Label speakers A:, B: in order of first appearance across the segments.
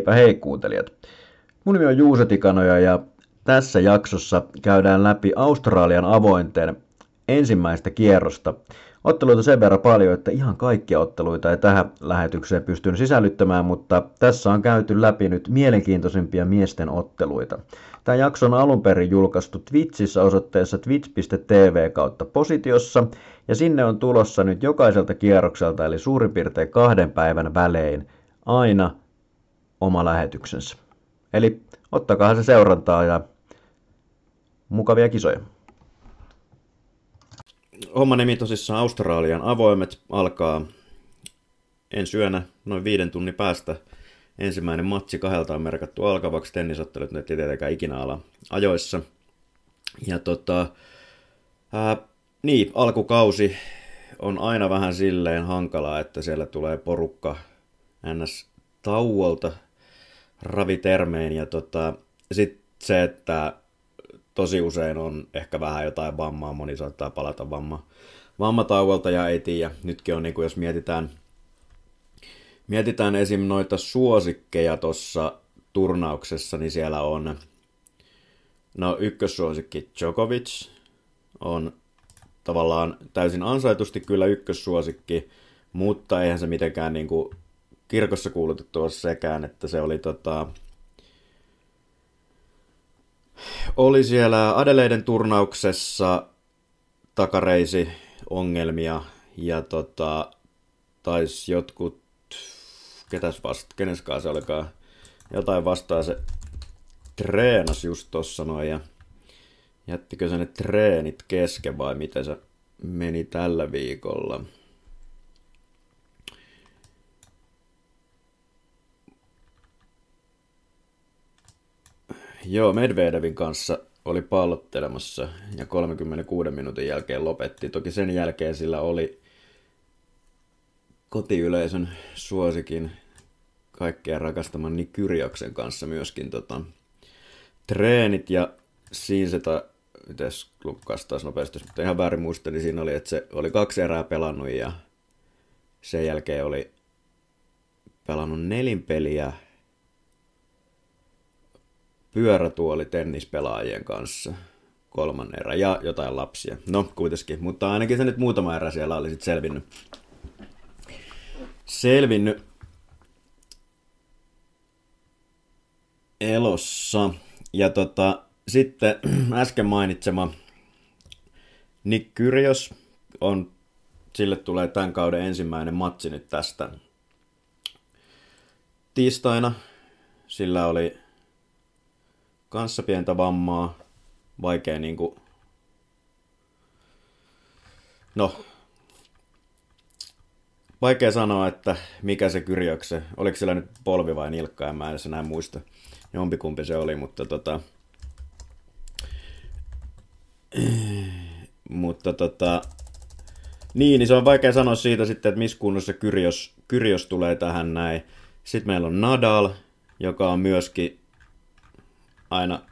A: Heipä hei kuuntelijat. Mun nimi on Juuso Tikanoja ja tässä jaksossa käydään läpi Australian avointen ensimmäistä kierrosta. Otteluita sen verran paljon, että ihan kaikkia otteluita ei tähän lähetykseen pystynyt sisällyttämään, mutta tässä on käyty läpi nyt mielenkiintoisimpia miesten otteluita. Tämä jakso on alun perin julkaistu Twitchissä osoitteessa twitch.tv kautta positiossa, ja sinne on tulossa nyt jokaiselta kierrokselta, eli suurin piirtein kahden päivän välein, aina oma lähetyksensä. Eli ottakaa se seurantaa ja mukavia kisoja.
B: Homma nimi tosissaan Australian avoimet alkaa ensi yönä noin viiden tunnin päästä. Ensimmäinen matsi kahdelta on merkattu alkavaksi. Tennisottelut nyt ei tietenkään ikinä ala ajoissa. Ja tota, ää, niin, alkukausi on aina vähän silleen hankalaa, että siellä tulee porukka ns. tauolta ravitermeen ja tota, sitten se, että tosi usein on ehkä vähän jotain vammaa, moni saattaa palata vamma, vammatauolta ja ei tiedä. Nytkin on, niin kuin jos mietitään, mietitään esim. noita suosikkeja tuossa turnauksessa, niin siellä on no ykkössuosikki Djokovic, on tavallaan täysin ansaitusti kyllä ykkössuosikki, mutta eihän se mitenkään niin kuin kirkossa kuulutettu ole sekään, että se oli tota, oli siellä Adeleiden turnauksessa takareisi ongelmia ja tota, taisi jotkut, ketäs vasta, keneskaan se olikaan, jotain vastaa se treenas just tossa noin ja jättikö se ne treenit kesken vai miten se meni tällä viikolla. Joo, Medvedevin kanssa oli pallottelemassa ja 36 minuutin jälkeen lopetti. Toki sen jälkeen sillä oli kotiyleisön suosikin kaikkea rakastaman niin Kyrjaksen kanssa myöskin tota, treenit ja siinä se ta, mites taas nopeasti, mutta ihan väärin muista, niin siinä oli, että se oli kaksi erää pelannut ja sen jälkeen oli pelannut nelin peliä pyörätuoli tennispelaajien kanssa kolmannen erä ja jotain lapsia. No, kuitenkin, mutta ainakin se nyt muutama erä siellä oli sitten selvinnyt. Selvinnyt elossa. Ja tota, sitten äsken mainitsema Nick Kyrjos on, sille tulee tämän kauden ensimmäinen matsi nyt tästä tiistaina. Sillä oli kanssa pientä vammaa, vaikea niinku... No, vaikea sanoa, että mikä se kyrjökse, oliko sillä nyt polvi vai nilkka, en mä edes enää muista, jompikumpi se oli, mutta tota... Mutta tota... Niin, niin se on vaikea sanoa siitä sitten, että missä kunnossa Kyrjos, Kyrjos tulee tähän näin. Sitten meillä on Nadal, joka on myöskin aina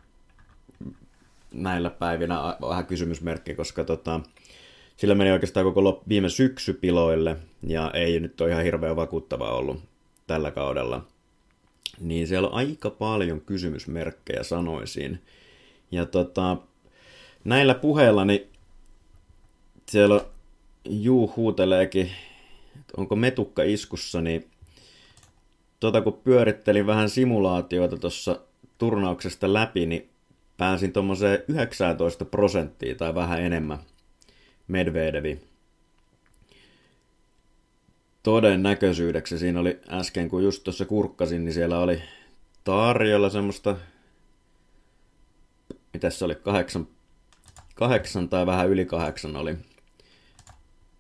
B: näillä päivinä vähän kysymysmerkki, koska tota, sillä meni oikeastaan koko viime syksy piloille ja ei nyt ole ihan hirveän vakuuttava ollut tällä kaudella. Niin siellä on aika paljon kysymysmerkkejä sanoisin. Ja tota, näillä puheilla niin siellä Juu huuteleekin, onko metukka iskussa, niin tota kun pyörittelin vähän simulaatioita tuossa turnauksesta läpi, niin pääsin tuommoiseen 19 prosenttia tai vähän enemmän Medvedevi todennäköisyydeksi. Siinä oli äsken, kun just tuossa kurkkasin, niin siellä oli tarjolla semmoista, mitä se oli, kahdeksan, kahdeksan tai vähän yli kahdeksan oli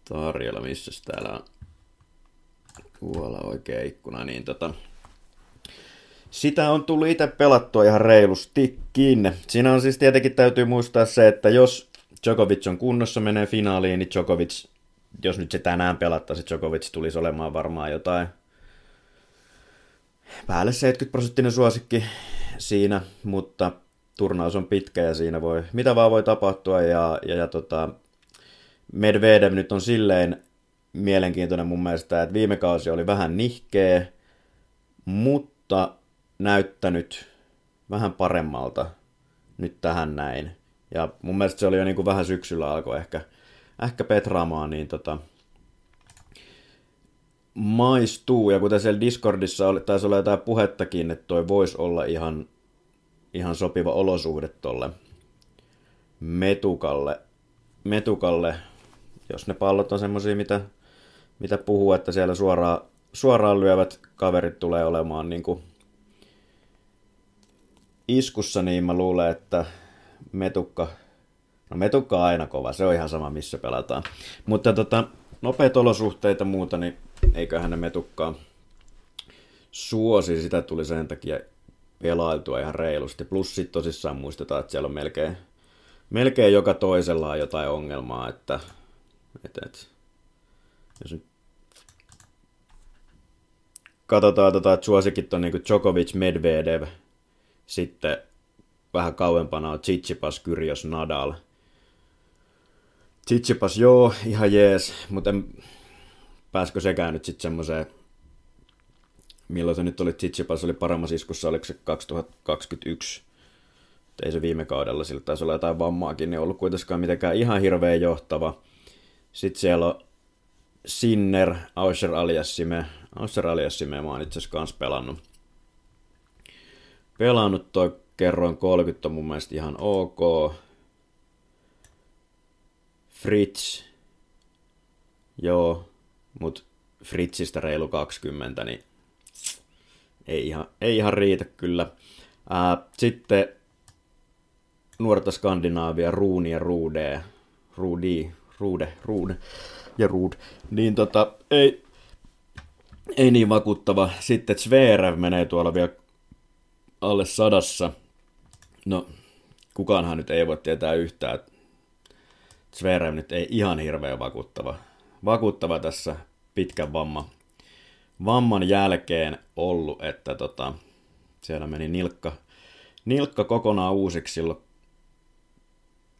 B: tarjolla, missä täällä on tuolla oikea ikkuna, niin tota, sitä on tullut itse pelattua ihan reilustikin. Siinä on siis tietenkin täytyy muistaa se, että jos Djokovic on kunnossa, menee finaaliin, niin Djokovic, jos nyt se tänään pelattaisi, Djokovic tulisi olemaan varmaan jotain päälle 70 prosenttinen suosikki siinä, mutta turnaus on pitkä ja siinä voi, mitä vaan voi tapahtua ja, ja, ja tota, Medvedev nyt on silleen mielenkiintoinen mun mielestä, että viime kausi oli vähän nihkeä, mutta näyttänyt vähän paremmalta nyt tähän näin. Ja mun mielestä se oli jo niin kuin vähän syksyllä alkoi ehkä, ehkä petraamaan, niin tota, maistuu. Ja kuten siellä Discordissa oli, taisi olla jotain puhettakin, että toi voisi olla ihan, ihan sopiva olosuhde tolle metukalle, metukalle, jos ne pallot on semmoisia, mitä, mitä puhuu, että siellä suoraan, suoraan lyövät kaverit tulee olemaan niin kuin iskussa, niin mä luulen, että metukka, no metukka on aina kova, se on ihan sama missä pelataan. Mutta tota, nopeat olosuhteita muuta, niin eiköhän ne metukkaa suosi, sitä tuli sen takia pelailtua ihan reilusti. Plus sitten tosissaan muistetaan, että siellä on melkein, melkein joka toisella on jotain ongelmaa, että, että, että jos nyt katsotaan, tota, että suosikit on niin Djokovic, Medvedev, sitten vähän kauempana on Tsitsipas, Kyrjos, Nadal. Tsitsipas, joo, ihan jees, mutta en, pääskö sekään nyt sitten semmoiseen, milloin se nyt oli, Tsitsipas oli paremmassa iskussa, oliko se 2021, ei se viime kaudella, sillä taisi olla jotain vammaakin, niin ollut kuitenkaan mitenkään ihan hirveän johtava. Sitten siellä on Sinner, Ausser Aliassime, Ausser Aliassime mä oon itse asiassa kanssa pelannut. Pelannut toi kerroin 30 on mun mielestä ihan ok. Fritz, joo, mut Fritzistä reilu 20, niin ei ihan, ei ihan riitä kyllä. Ää, sitten nuorta Skandinaavia, Ruuni ja Rude, Rudi, Rude, Rude ja Rud, niin tota, ei, ei niin vakuuttava. Sitten Zverev menee tuolla vielä alle sadassa. No, kukaanhan nyt ei voi tietää yhtään, että Zverev nyt ei ihan hirveän vakuuttava, vakuuttava tässä pitkän vamma, vamman jälkeen ollut, että tota, siellä meni nilkka, nilkka kokonaan uusiksi silloin,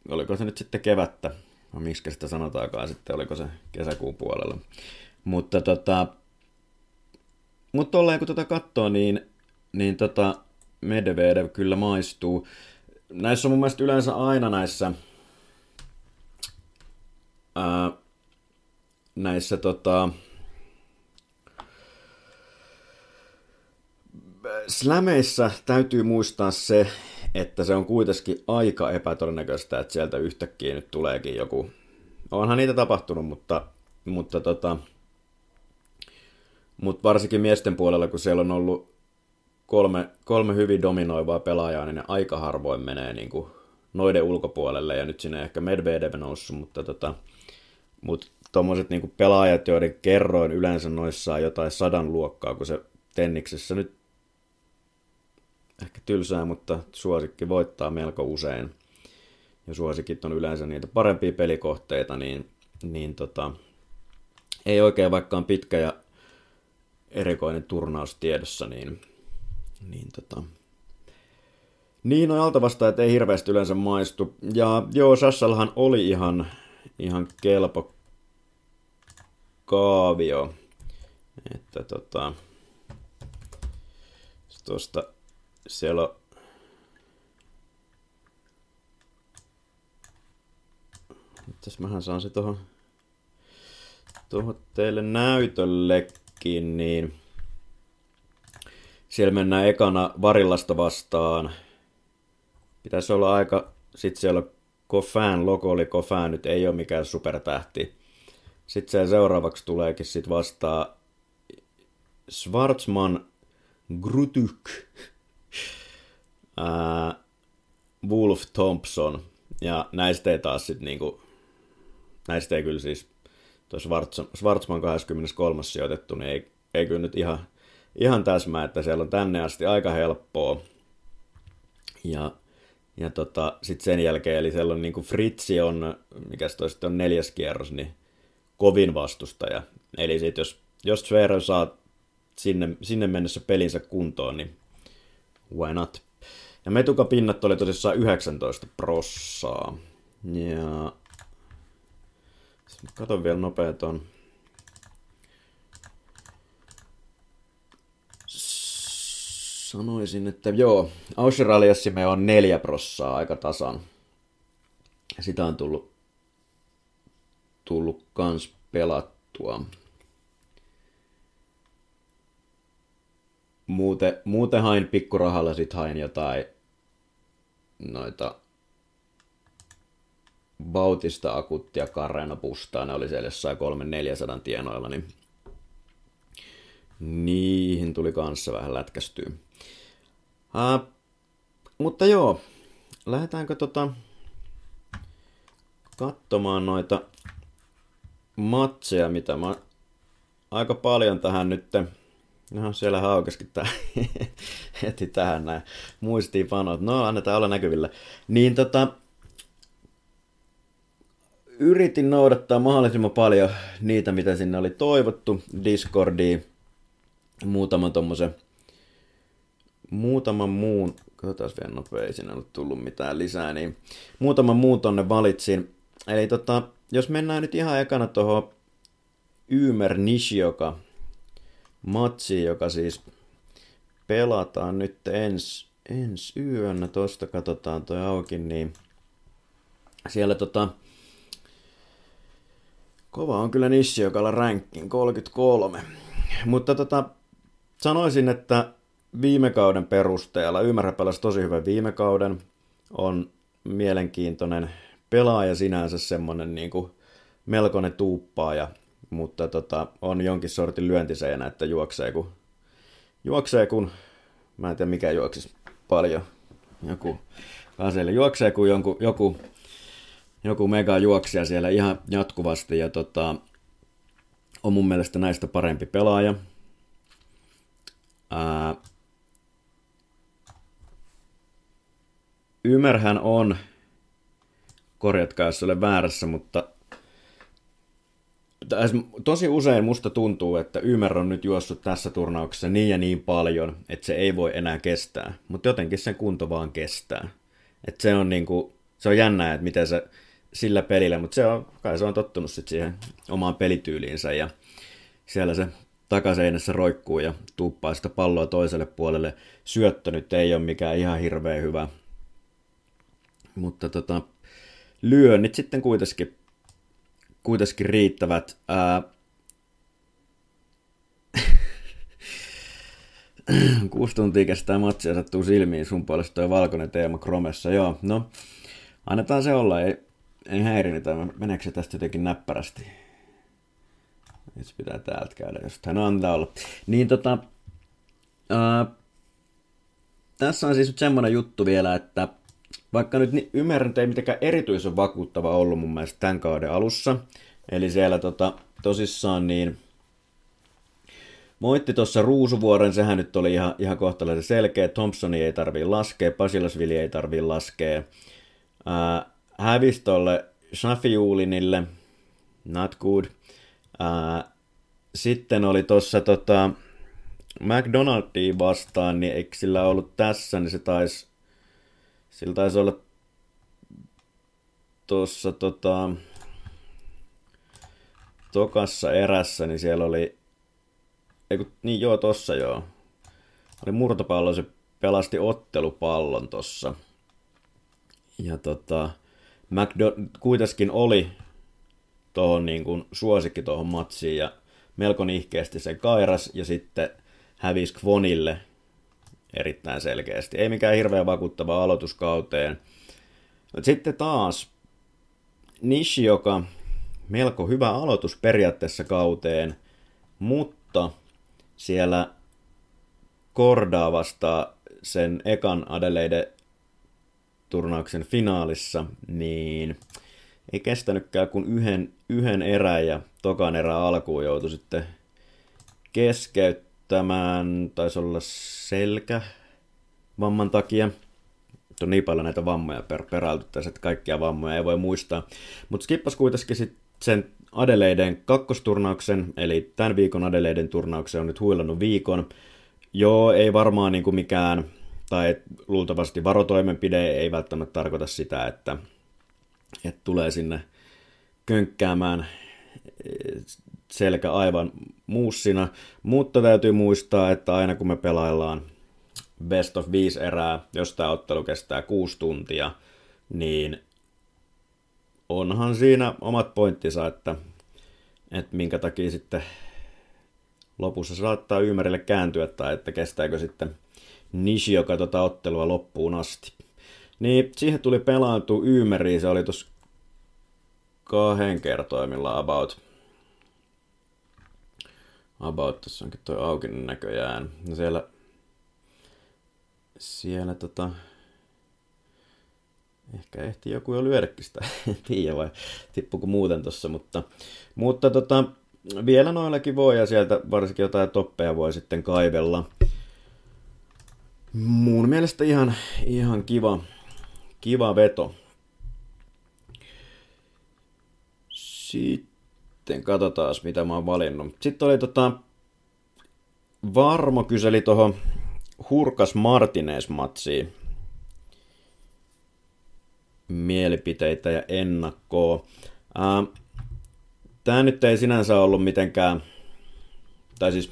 B: oliko se nyt sitten kevättä, no miksi sitä sanotaankaan sitten, oliko se kesäkuun puolella. Mutta tota, mutta tolleen kun tota katsoo, niin, niin tota, Medvedev kyllä maistuu. Näissä on mun mielestä yleensä aina näissä ää, näissä tota, Slämeissä täytyy muistaa se, että se on kuitenkin aika epätodennäköistä, että sieltä yhtäkkiä nyt tuleekin joku. Onhan niitä tapahtunut, mutta, mutta, tota, mutta varsinkin miesten puolella, kun siellä on ollut kolme, kolme hyvin dominoivaa pelaajaa, niin ne aika harvoin menee niin kuin noiden ulkopuolelle, ja nyt sinne ehkä Medvedev noussut, mutta tota, mut tommoset niin pelaajat, joiden kerroin yleensä noissa jotain sadan luokkaa, kun se tenniksessä nyt ehkä tylsää, mutta suosikki voittaa melko usein. Ja suosikit on yleensä niitä parempia pelikohteita, niin, niin tota, ei oikein vaikka on pitkä ja erikoinen turnaus tiedossa, niin niin tota, niin on alta vasta, että ei hirveästi yleensä maistu. Ja joo, Sassalhan oli ihan, ihan kelpo kaavio. Että tota, tuosta siellä on Mitäs mähän saan se tuohon tuohon teille näytöllekin, niin siellä mennään ekana Varillasta vastaan. Pitäisi olla aika... Sitten siellä Kofan logo oli Kofan, nyt ei ole mikään supertähti. Sitten se seuraavaksi tuleekin sit vastaan Schwarzman Grutyk, Wolf Thompson. Ja näistä ei taas sitten niinku, näistä ei kyllä siis, tuo Schwarzman 23. sijoitettu, niin ei, ei kyllä nyt ihan ihan täsmää, että siellä on tänne asti aika helppoa. Ja, ja tota, sitten sen jälkeen, eli siellä on niin kuin Fritzi on, mikä toi on neljäs kierros, niin kovin vastustaja. Eli sitten jos, jos Zverev saa sinne, sinne mennessä pelinsä kuntoon, niin why not? Ja metukapinnat oli tosissaan 19 prossaa. Ja katon vielä nopea ton sanoisin, että joo, Australiassa me on neljä prossaa aika tasan. Sitä on tullut, tullut kans pelattua. Muuten, muuten hain pikkurahalla sit hain jotain noita Bautista akuttia Carreno Pustaa, ne oli siellä jossain 300-400 tienoilla, niin niihin tuli kanssa vähän lätkästyä. Uh, mutta joo, lähdetäänkö tota katsomaan noita matseja, mitä mä aika paljon tähän nyt, no siellä haukaskin tää heti tähän näin. Muistiinpanot, no annetaan olla näkyvillä. Niin tota, yritin noudattaa mahdollisimman paljon niitä, mitä sinne oli toivottu, Discordiin, muutaman tommosen, muutaman muun, katsotaan vielä nopea, ei siinä ollut tullut mitään lisää, niin muutaman muun tonne valitsin. Eli tota, jos mennään nyt ihan ekana tuohon Ymer Nishioka matsi, joka siis pelataan nyt ens, ens yönä, tosta katsotaan toi auki, niin siellä tota, kova on kyllä Nishiokalla rankin 33. Mutta tota, sanoisin, että viime kauden perusteella, Ymmärrä pelasi tosi hyvän viime kauden, on mielenkiintoinen pelaaja sinänsä semmonen niin kuin melkoinen tuuppaaja, mutta tota, on jonkin sortin lyöntiseenä, että juoksee kun, juoksee kun, mä en tiedä mikä juoksis paljon, joku kaseille juoksee kun jonkun, joku, joku mega juoksija siellä ihan jatkuvasti ja tota, on mun mielestä näistä parempi pelaaja. Ää, Ymerhän on, korjatkaa jos olen väärässä, mutta tosi usein musta tuntuu, että Ymer on nyt juossut tässä turnauksessa niin ja niin paljon, että se ei voi enää kestää. Mutta jotenkin sen kunto vaan kestää. Et se on niinku, se on jännää, että miten se sillä pelillä, mutta se on, kai se on tottunut sit siihen omaan pelityyliinsä ja siellä se takaseinässä roikkuu ja tuuppaa sitä palloa toiselle puolelle. Syöttö nyt ei ole mikään ihan hirveän hyvä, mutta tota, lyönnit sitten kuitenkin, kuitenkin riittävät. Ää, Kuusi tuntia kestää matsia sattuu silmiin sun puolesta toi valkoinen teema Chromessa. Joo, no annetaan se olla, ei, ei häirinyt, meneekö se tästä jotenkin näppärästi? Nyt pitää täältä käydä jostain, no antaa olla. Niin tota, ää, tässä on siis nyt semmoinen juttu vielä, että vaikka nyt niin ymmärrän, että ei mitenkään erityisen vakuuttava ollut mun mielestä tämän kauden alussa. Eli siellä tota, tosissaan niin Moitti tuossa Ruusuvuoren, sehän nyt oli ihan, ihan kohtalaisen selkeä. Thompsoni ei tarvii laskea, Pasilasvili ei tarvii laskea. Ää, hävisi tolle Shafiulinille, not good. Ää, sitten oli tuossa tota, McDonaldiin vastaan, niin eikö sillä ollut tässä, niin se taisi sillä taisi olla tuossa tota, tokassa erässä, niin siellä oli, eiku, niin joo, tossa joo, oli murtopallo, se pelasti ottelupallon tossa. Ja tota, McDo- kuitenkin oli tuohon niin kuin suosikki tuohon matsiin ja melko nihkeästi sen kairas ja sitten hävisi Kvonille erittäin selkeästi. Ei mikään hirveän vakuuttava aloituskauteen. Sitten taas Nishi, joka melko hyvä aloitus periaatteessa kauteen, mutta siellä Kordaa vastaa sen ekan Adelaide turnauksen finaalissa, niin ei kestänytkään kuin yhden, yhden erän ja tokan erän alkuun joutui sitten keskeyttämään tämän taisi olla selkä vamman takia. On niin paljon näitä vammoja per, peräältyttäisiin, että kaikkia vammoja ei voi muistaa. Mutta skippas kuitenkin sit sen Adeleiden kakkosturnauksen, eli tämän viikon Adeleiden turnauksen on nyt huilannut viikon. Joo, ei varmaan niin kuin mikään, tai luultavasti varotoimenpide ei välttämättä tarkoita sitä, että, että tulee sinne könkkäämään selkä aivan muussina, mutta täytyy muistaa, että aina kun me pelaillaan best of 5 erää, jos tämä ottelu kestää 6 tuntia, niin onhan siinä omat pointtinsa, että, että minkä takia sitten lopussa saattaa ymmärrille kääntyä tai että kestääkö sitten Nishi, joka tota ottelua loppuun asti. Niin siihen tuli pelaantu Ymeriin, se oli tuossa kahden kertoimilla about. About, tuossa onkin toi auki näköjään. No siellä, siellä tota, ehkä ehti joku jo lyödäkin sitä, en tiedä vai tippuko muuten tossa, mutta, mutta tota, vielä noillakin voi ja sieltä varsinkin jotain toppeja voi sitten kaivella. Mun mielestä ihan, ihan kiva, kiva veto. Sitten katsotaan, mitä mä oon valinnut. Sitten oli tota, Varmo kyseli tuohon Hurkas Martinez-matsiin mielipiteitä ja ennakkoa. Ää, Tämä nyt ei sinänsä ollut mitenkään, tai siis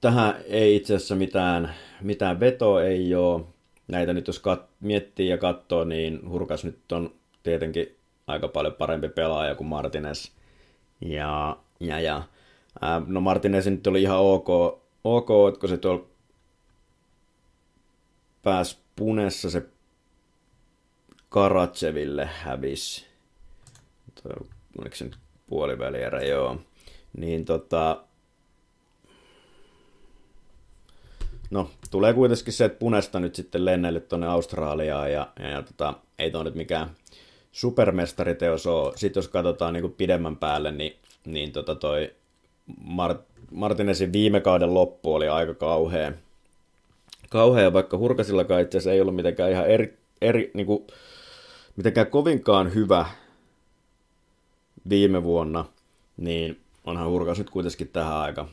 B: tähän ei itse asiassa mitään, mitään vetoa ei ole. Näitä nyt jos kat- miettii ja katsoo, niin Hurkas nyt on tietenkin aika paljon parempi pelaaja kuin Martinez. Ja, ja, ja. Ää, no Martinez nyt oli ihan ok, ok kun se tuolla pääsi punessa se Karatseville hävisi. Oliko se nyt puolivälierä, joo. Niin tota, no, tulee kuitenkin se, että punesta nyt sitten lennelle tuonne Australiaan ja, ja, ja tota, ei tuo nyt mikään supermestariteos ole. Sitten jos katsotaan niin kuin pidemmän päälle, niin, niin tota toi Mart- Martinesin viime kauden loppu oli aika kauhea. Kauhea, vaikka Hurkasillakaan itse asiassa ei ollut mitenkään ihan eri, eri niin kuin, mitenkään kovinkaan hyvä viime vuonna, niin onhan Hurkas nyt kuitenkin tähän aika,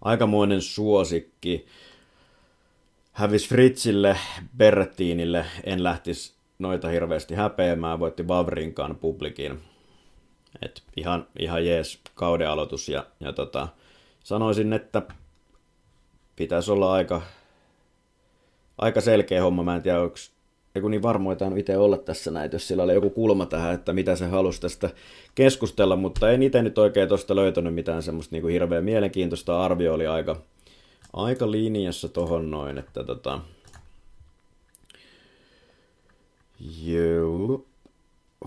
B: aikamoinen suosikki. Hävis Fritzille, Berrettiinille, en lähtisi noita hirveästi häpeämään, voitti Vavrinkaan publikin. Et ihan, ihan jees kauden aloitus ja, ja tota, sanoisin, että pitäisi olla aika, aika selkeä homma. Mä en tiedä, onko kun niin varmoita itse olla tässä näin, jos sillä oli joku kulma tähän, että mitä se halusi tästä keskustella, mutta en itse nyt oikein tuosta löytänyt mitään semmoista niin kuin hirveän mielenkiintoista. Arvio oli aika, aika linjassa tohon noin, että tota... Joo.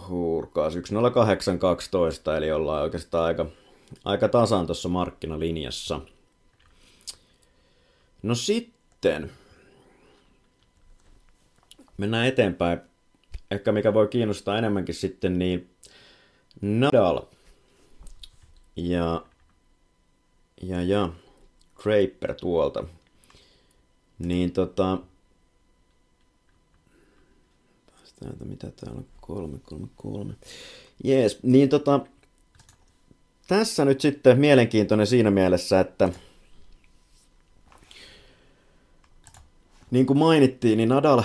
B: Hurkaas 10812, eli ollaan oikeastaan aika, aika tasan tuossa markkinalinjassa. No sitten, mennään eteenpäin. Ehkä mikä voi kiinnostaa enemmänkin sitten, niin Nadal ja, ja, ja Draper tuolta. Niin tota, täältä, mitä täällä on, 333. Jees, niin tota, tässä nyt sitten mielenkiintoinen siinä mielessä, että niin kuin mainittiin, niin Nadal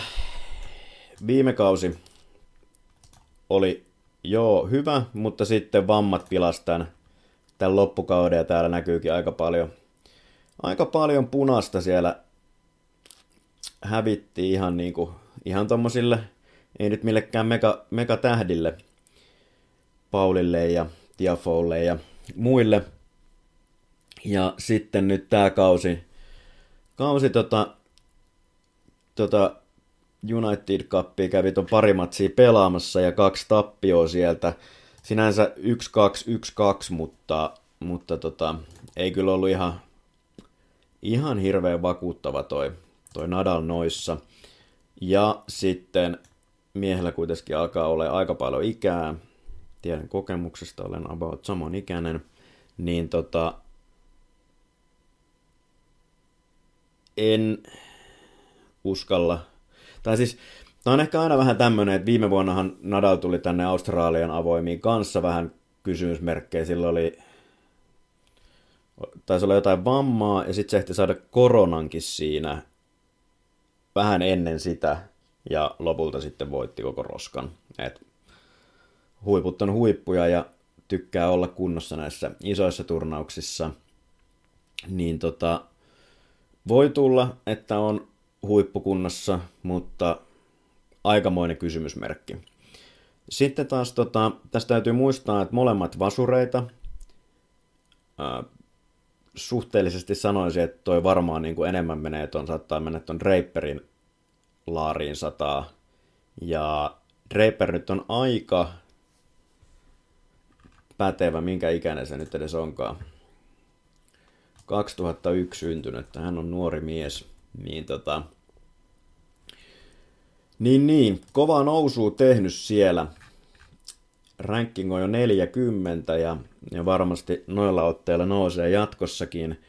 B: viime kausi oli joo hyvä, mutta sitten vammat pilas tämän, loppukauden ja täällä näkyykin aika paljon, aika paljon punasta siellä hävitti ihan niinku, ihan tommosille, ei nyt millekään mega, tähdille, Paulille ja Tiafolle ja muille. Ja sitten nyt tämä kausi, kausi tota, tota, United Cupia kävi ton pari matsia pelaamassa ja kaksi tappioa sieltä. Sinänsä 1-2, 1-2, mutta, mutta tota, ei kyllä ollut ihan, ihan hirveän vakuuttava toi, toi Nadal noissa. Ja sitten miehellä kuitenkin alkaa olla aika paljon ikää. Tiedän kokemuksesta, olen about saman ikäinen. Niin tota, en uskalla tai siis Tämä on ehkä aina vähän tämmöinen, että viime vuonnahan Nadal tuli tänne Australian avoimiin kanssa vähän kysymysmerkkejä. Sillä oli, taisi olla jotain vammaa ja sitten se ehti saada koronankin siinä vähän ennen sitä ja lopulta sitten voitti koko roskan. Et huiput on huippuja ja tykkää olla kunnossa näissä isoissa turnauksissa. Niin tota, Voi tulla, että on huippukunnassa, mutta aikamoinen kysymysmerkki. Sitten taas tota, tästä täytyy muistaa, että molemmat vasureita. Ää, suhteellisesti sanoisin, että toi varmaan niin kuin enemmän menee, ton, saattaa mennä ton Draperin laariin sataa. Ja Draper nyt on aika pätevä, minkä ikäinen se nyt edes onkaan. 2001 syntynyt, hän on nuori mies, niin tota, niin niin, kova nousu tehnyt siellä. Ranking on jo 40 ja, ja varmasti noilla otteilla nousee jatkossakin.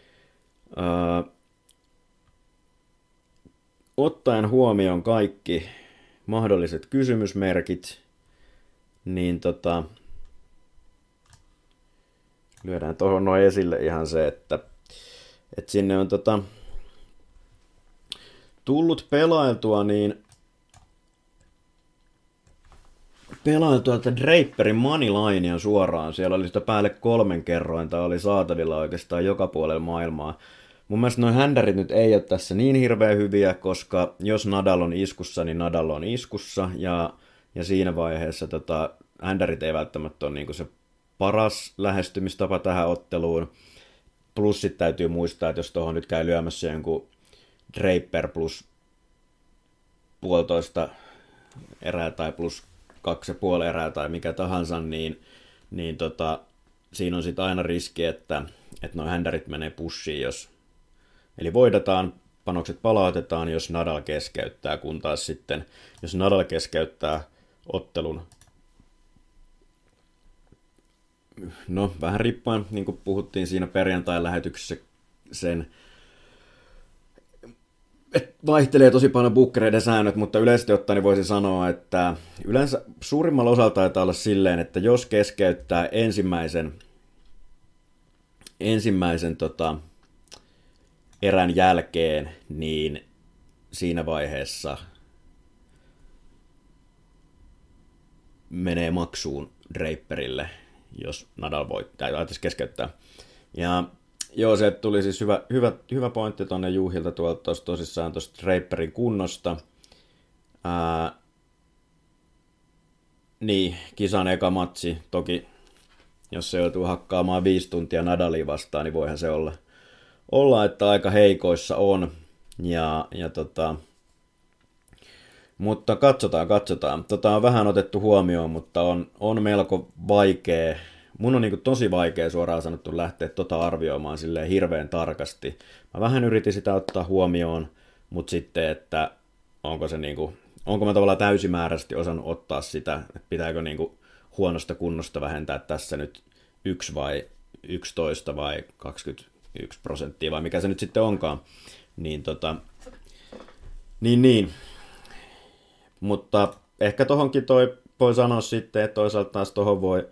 B: Öö, ottaen huomioon kaikki mahdolliset kysymysmerkit, niin tota, lyödään tuohon noin esille ihan se, että, että sinne on tota, tullut pelailtua niin pelailtua että Draperin Moneylinea suoraan. Siellä oli sitä päälle kolmen kerrointa, oli saatavilla oikeastaan joka puolella maailmaa. Mun mielestä noin händärit nyt ei ole tässä niin hirveän hyviä, koska jos Nadal on iskussa, niin Nadal on iskussa. Ja, ja siinä vaiheessa tota, händärit ei välttämättä ole niin se paras lähestymistapa tähän otteluun. Plus sitten täytyy muistaa, että jos tuohon nyt käy lyömässä jonkun Draper plus puolitoista erää tai plus kaksi ja puoli erää tai mikä tahansa, niin, niin tota, siinä on sitten aina riski, että, että noin händärit menee pussiin, jos Eli voidataan, panokset palautetaan, jos Nadal keskeyttää, kun taas sitten, jos Nadal keskeyttää ottelun, no vähän riippuen, niin kuin puhuttiin siinä perjantain lähetyksessä sen vaihtelee tosi paljon bukkereiden säännöt, mutta yleisesti ottaen niin voisin sanoa, että yleensä suurimmalla osalla taitaa olla silleen, että jos keskeyttää ensimmäisen, ensimmäisen tota, erän jälkeen, niin siinä vaiheessa menee maksuun Draperille, jos Nadal voi, tai keskeyttää. Ja Joo, se tuli siis hyvä, hyvä, hyvä pointti tuonne Juhilta tuolta tos, tosissaan tuosta Draperin kunnosta. Ää, niin, kisan eka matsi. Toki, jos se joutuu hakkaamaan viisi tuntia Nadalia vastaan, niin voihan se olla, olla että aika heikoissa on. Ja, ja tota, mutta katsotaan, katsotaan. Tota on vähän otettu huomioon, mutta on, on melko vaikea mun on niin tosi vaikea suoraan sanottu lähteä tota arvioimaan silleen hirveän tarkasti. Mä vähän yritin sitä ottaa huomioon, mutta sitten, että onko se niin kuin, onko mä tavallaan täysimääräisesti osannut ottaa sitä, että pitääkö niin huonosta kunnosta vähentää tässä nyt yksi vai 11 vai 21 prosenttia vai mikä se nyt sitten onkaan. Niin tota, niin niin. Mutta ehkä tohonkin toi voi sanoa sitten, että toisaalta taas tohon voi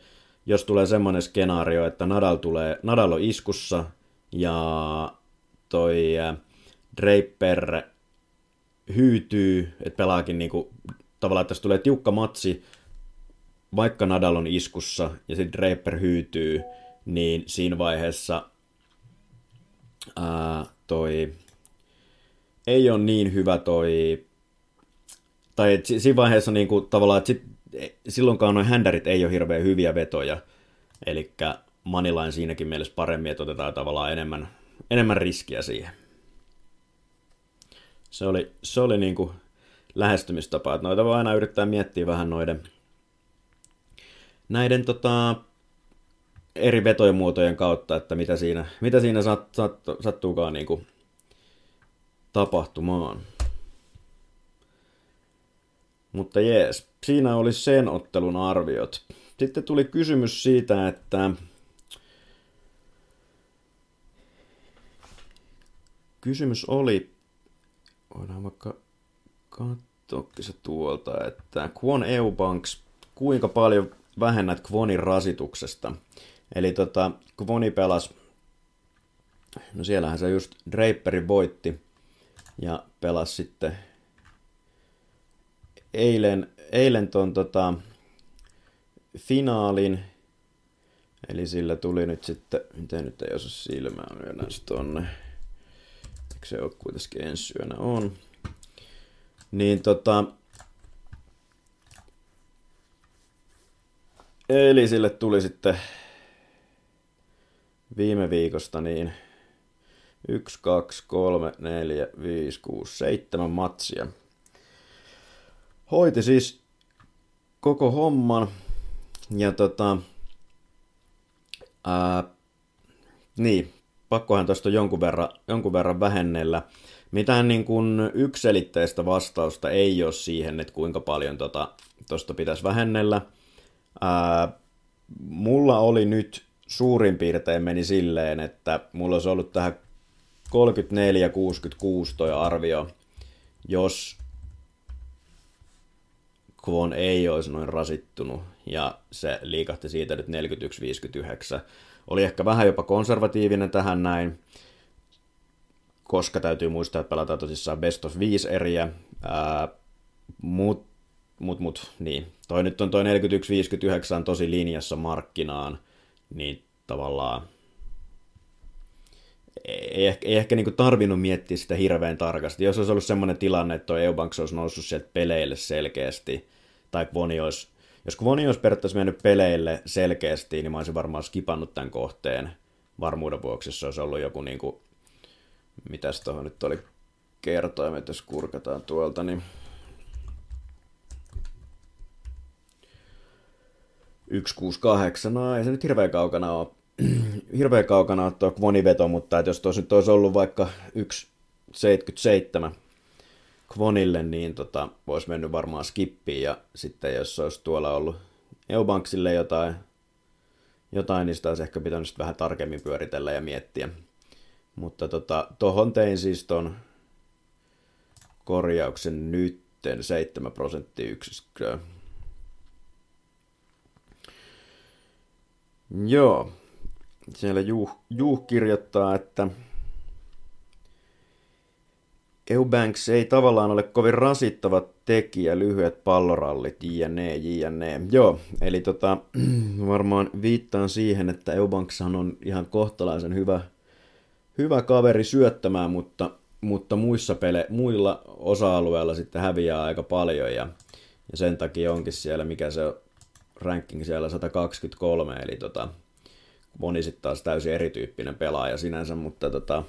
B: jos tulee semmoinen skenaario, että Nadal, tulee, Nadal on iskussa ja toi äh, Draper hyytyy, että pelaakin niinku, tavallaan, että tulee tiukka matsi, vaikka Nadal on iskussa ja sitten Draper hyytyy, niin siinä vaiheessa ää, toi ei ole niin hyvä toi, tai et siinä vaiheessa niinku, tavallaan, että sit silloinkaan noin händärit ei ole hirveän hyviä vetoja, eli Manilain siinäkin mielessä paremmin, että otetaan tavallaan enemmän, enemmän riskiä siihen. Se oli, se oli niin kuin lähestymistapa, että noita voi aina yrittää miettiä vähän noiden näiden tota, eri vetojen muotojen kautta, että mitä siinä, mitä siinä sat, sat, sattuukaan niin kuin tapahtumaan. Mutta jees, siinä oli sen ottelun arviot. Sitten tuli kysymys siitä, että kysymys oli, voidaan vaikka katsoa se tuolta, että Kwon Eubanks, kuinka paljon vähennät Kwonin rasituksesta? Eli tota, Kwoni pelasi, no siellähän se just Draperin voitti ja pelasi sitten eilen, eilen ton tota, finaalin, eli sillä tuli nyt sitten, miten nyt ei osu silmää, lyödään se tonne. eikö se ole kuitenkin ensi yönä on. Niin tota, Eli sille tuli sitten viime viikosta niin 1, 2, 3, 4, 5, 6, 7 matsia. Hoiti siis koko homman ja tota, ää, niin, pakkohan tuosta jonkun verran, jonkun verran vähennellä. Mitään niin kuin ykselitteistä vastausta ei ole siihen, että kuinka paljon tuosta tota, pitäisi vähennellä. Ää, mulla oli nyt suurin piirtein meni silleen, että mulla olisi ollut tähän 34-66 toi arvio, jos Kwon ei olisi noin rasittunut ja se liikahti siitä nyt 41-59. Oli ehkä vähän jopa konservatiivinen tähän näin, koska täytyy muistaa, että pelataan tosissaan best of 5 eriä, mutta mut, mut, niin. Toi nyt on toi 41-59 tosi linjassa markkinaan, niin tavallaan ei ehkä, ei ehkä niinku tarvinnut miettiä sitä hirveän tarkasti. Jos olisi ollut semmoinen tilanne, että tuo Eubanks olisi noussut sieltä peleille selkeästi, tai Kvoni olisi, jos Kvoni olisi periaatteessa mennyt peleille selkeästi, niin mä olisin varmaan skipannut tämän kohteen varmuuden vuoksi, se olisi ollut joku niinku, mitäs tuohon nyt oli kertoimet, jos kurkataan tuolta, niin 168, no ei se nyt hirveän kaukana ole, hirveän kaukana ole tuo Kvoniveto, mutta että jos tuossa nyt olisi ollut vaikka 1,77 Kvonille, niin tota, olisi mennyt varmaan skippiin, ja sitten jos olisi tuolla ollut Eubanksille jotain, jotain niin sitä olisi ehkä pitänyt vähän tarkemmin pyöritellä ja miettiä. Mutta tota, tohon tein siis ton korjauksen nytten 7 prosenttia Joo. Siellä Juh, Juh kirjoittaa, että Eubanks ei tavallaan ole kovin rasittava tekijä, lyhyet pallorallit, jne, jne. Joo, eli tota, varmaan viittaan siihen, että Eubanks on ihan kohtalaisen hyvä, hyvä kaveri syöttämään, mutta, mutta muissa pele, muilla osa-alueilla sitten häviää aika paljon ja, ja sen takia onkin siellä, mikä se ranking siellä 123, eli tota, moni sitten taas täysin erityyppinen pelaaja sinänsä, mutta tota,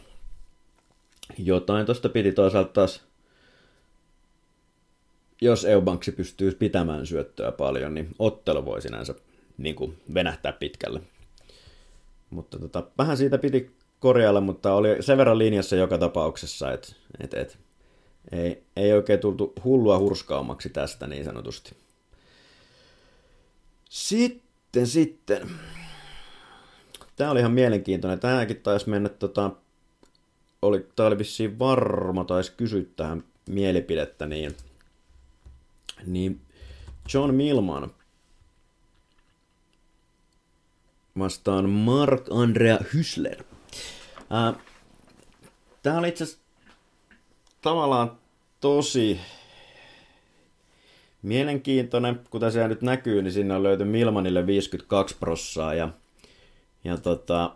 B: jotain tuosta piti toisaalta taas, jos Eubanksi pystyy pitämään syöttöä paljon, niin ottelu voi sinänsä niin kuin venähtää pitkälle. Mutta tota, vähän siitä piti korjailla, mutta oli sen verran linjassa joka tapauksessa, että et, et, ei, ei oikein tultu hullua hurskaammaksi tästä niin sanotusti. Sitten, sitten. Tämä oli ihan mielenkiintoinen. Tämäkin taisi mennä, tota, oli, tämä oli vissiin varma, taisi kysyä tähän mielipidettä, niin, niin John Milman vastaan Mark Andrea Hysler. Tämä oli itse asiassa tavallaan tosi mielenkiintoinen. Kuten se nyt näkyy, niin sinne on löyty Milmanille 52 prossaa ja, ja tota,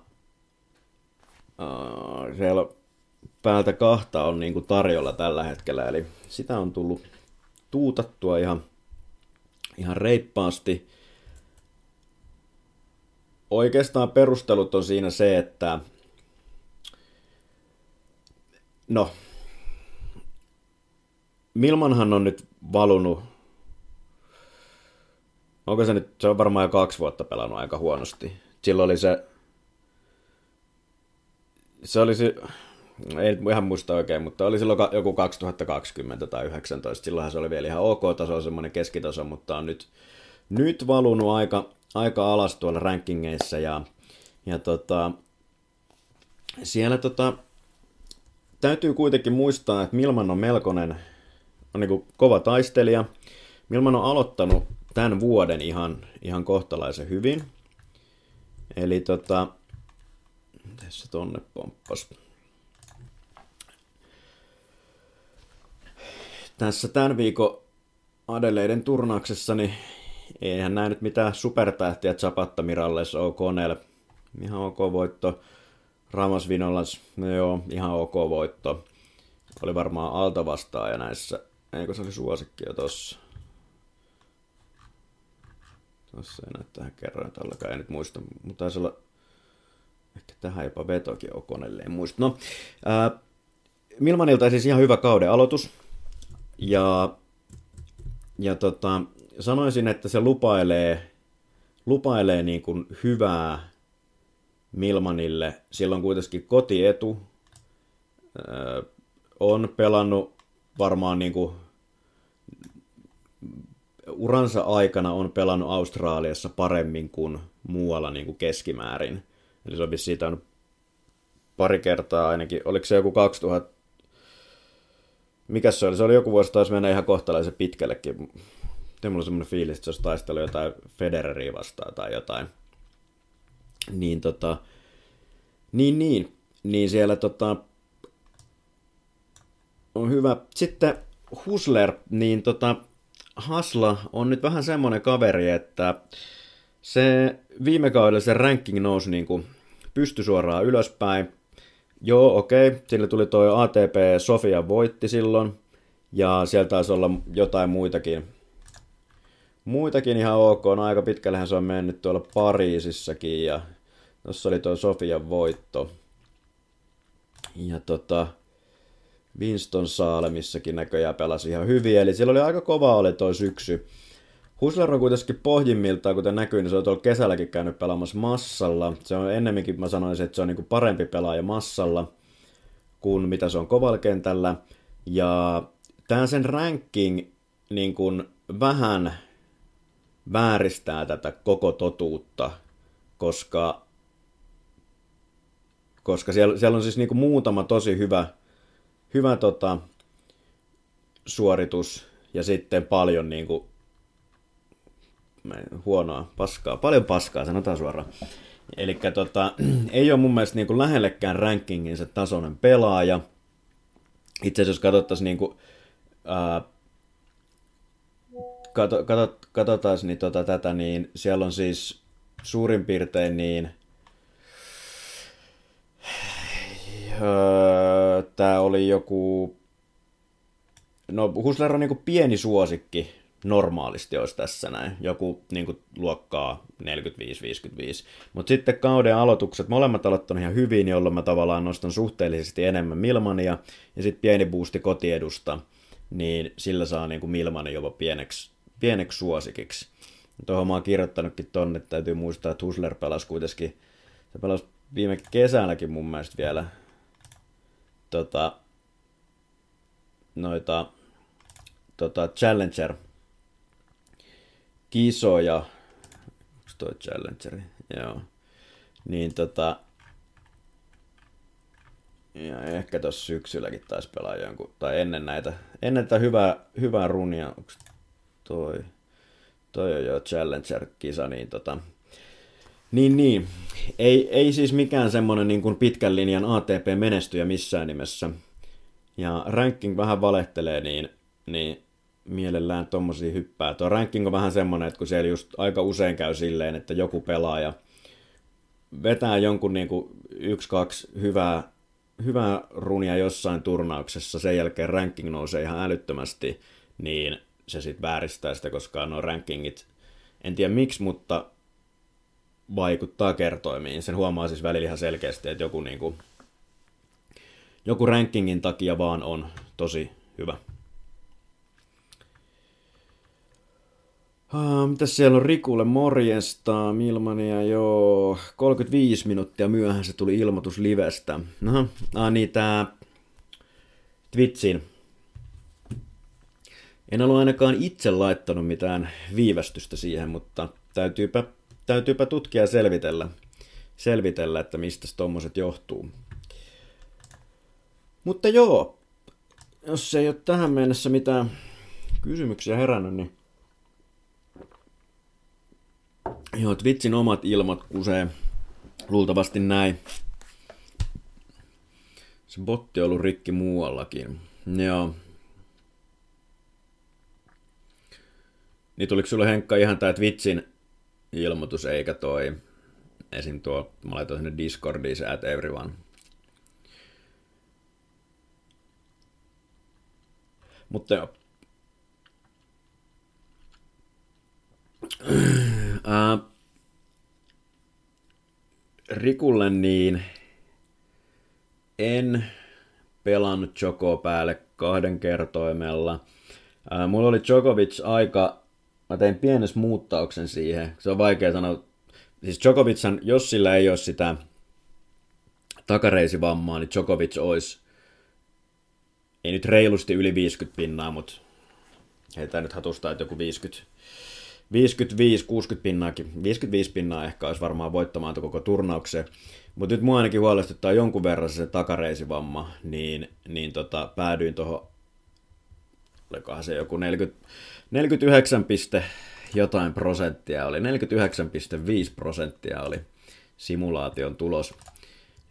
B: uh, siellä päältä kahta on niin kuin tarjolla tällä hetkellä, eli sitä on tullut tuutattua ihan, ihan reippaasti. Oikeastaan perustelut on siinä se, että no, Milmanhan on nyt valunut onko se nyt, se on varmaan jo kaksi vuotta pelannut aika huonosti. Silloin oli se, se oli se, ei ihan muista oikein, mutta oli silloin joku 2020 tai 2019, silloinhan se oli vielä ihan ok-taso, semmoinen keskitaso, mutta on nyt, nyt valunut aika, aika alas tuolla rankingeissa ja, ja tota, siellä tota, täytyy kuitenkin muistaa, että Milman on melkoinen, on niin kova taistelija. Milman on aloittanut tämän vuoden ihan, ihan kohtalaisen hyvin. Eli tota, tässä tonne pomppas. Tässä tämän viikon Adeleiden turnauksessa, niin eihän näe nyt mitään supertähtiä Zapatta Miralles, O'Connell, ihan ok voitto. Ramos Vinolas, no joo, ihan ok voitto. oli varmaan alta vastaaja näissä, eikö se oli suosikki jo tossa. Tossa ei näy tähän kerroin täälläkään, en nyt muista, mutta taisi olla ehkä tähän jopa vetokin Okonelle, en muista. No, ää, Milmanilta siis ihan hyvä kauden aloitus. Ja, ja tota, sanoisin, että se lupailee, lupailee niin kuin hyvää Milmanille. Sillä on kuitenkin kotietu. Öö, on pelannut varmaan niin kuin uransa aikana on pelannut Australiassa paremmin kuin muualla niin kuin keskimäärin. Eli se on siitä pari kertaa ainakin. Oliko se joku 2000 mikä se oli? Se oli joku vuosi taas mennä ihan kohtalaisen pitkällekin. Mulla on semmoinen fiilis, että se olisi taistellut jotain Federeria vastaan tai jotain. Niin tota, niin niin, niin siellä tota, on hyvä. Sitten Husler, niin tota, Hasla on nyt vähän semmoinen kaveri, että se viime kaudella se ranking nousi niin kuin pysty suoraan ylöspäin. Joo, okei. Okay. Sille tuli toi ATP Sofia voitti silloin. Ja sieltä taisi olla jotain muitakin. Muitakin ihan ok. No aika pitkällähän se on mennyt tuolla Pariisissakin. Ja tuossa oli tuo Sofian voitto. Ja tota, Winston Saalemissakin näköjään pelasi ihan hyvin. Eli siellä oli aika kova oli toi syksy. Husler on kuitenkin pohjimmiltaan, kuten näkyy, niin se on tuolla kesälläkin käynyt pelaamassa massalla. Se on ennemminkin, mä sanoisin, että se on niin parempi pelaaja massalla kuin mitä se on kovalla kentällä. Ja tämä sen ranking niin kuin vähän vääristää tätä koko totuutta, koska, koska siellä, siellä on siis niin kuin muutama tosi hyvä, hyvä tota, suoritus ja sitten paljon niin kuin huonoa, paskaa, paljon paskaa, sanotaan suoraan. Eli tota, ei ole mun mielestä niin kuin lähellekään rankingin se tasoinen pelaaja. Itse asiassa jos katsottaisiin niin kuin, ää, kato, kato, katsotaan niin tota, tätä, niin siellä on siis suurin piirtein niin öö, tämä oli joku no Husler on niin kuin pieni suosikki normaalisti olisi tässä näin, joku niin kuin, luokkaa 45-55. Mutta sitten kauden aloitukset, molemmat aloittaneet ihan hyvin, jolloin mä tavallaan nostan suhteellisesti enemmän Milmania, ja sitten pieni boosti kotiedusta, niin sillä saa niin kuin Milmani jopa pieneksi, pieneksi suosikiksi. Tuohon mä oon kirjoittanutkin tonne, että täytyy muistaa, että Husler pelasi kuitenkin, se pelasi viime kesänäkin mun mielestä vielä tota, noita tota, Challenger kisoja, onko toi Challengeri, joo, niin tota, ja ehkä tuossa syksylläkin taisi pelaa jonkun, tai ennen näitä, ennen tätä hyvää, hyvää runia, onko toi, toi on jo Challenger-kisa, niin tota, niin, niin. Ei, ei siis mikään semmonen niin kuin pitkän linjan ATP-menestyjä missään nimessä. Ja ranking vähän valehtelee, niin, niin mielellään tommosia hyppää. Tuo ranking on vähän semmonen, että kun siellä just aika usein käy silleen, että joku pelaaja vetää jonkun niinku yksi, kaksi hyvää, hyvää runia jossain turnauksessa, sen jälkeen ranking nousee ihan älyttömästi, niin se sitten vääristää sitä, koska nuo rankingit, en tiedä miksi, mutta vaikuttaa kertoimiin. Sen huomaa siis välillä ihan selkeästi, että joku, niinku, joku rankingin takia vaan on tosi hyvä. Mitä siellä on Rikulle morjesta, Milmania, joo, 35 minuuttia myöhään se tuli ilmoitus livestä. No, ah, niin tää Twitchin. En ollut ainakaan itse laittanut mitään viivästystä siihen, mutta täytyypä, täytyypä tutkia ja selvitellä, selvitellä, että mistä tommoset johtuu. Mutta joo, jos ei ole tähän mennessä mitään kysymyksiä herännyt, niin Joo, Twitchin omat ilmat kusee luultavasti näin. Se botti on ollut rikki muuallakin. Joo. Niin tuliko sulle Henkka ihan tää Twitchin ilmoitus eikä toi esim. tuo, mä laitoin sinne Discordiin se at everyone. Mutta joo. Ää, Rikulle niin en pelannut Joko päälle kahden kertoimella. Ää, mulla oli Djokovic aika, mä tein pienes muuttauksen siihen. Se on vaikea sanoa. Siis Djokovichan, jos sillä ei ole sitä takareisivammaa, niin Djokovic olisi ei nyt reilusti yli 50 pinnaa, mutta heitä nyt hatusta, että joku 50, 55-60 pinnaakin, 55 pinnaa ehkä olisi varmaan voittamaan koko turnauksen. Mutta nyt mua ainakin huolestuttaa jonkun verran se takareisivamma, niin, niin tota, päädyin tuohon, olikohan se joku 40, 49 piste jotain prosenttia oli, 49,5 prosenttia oli simulaation tulos.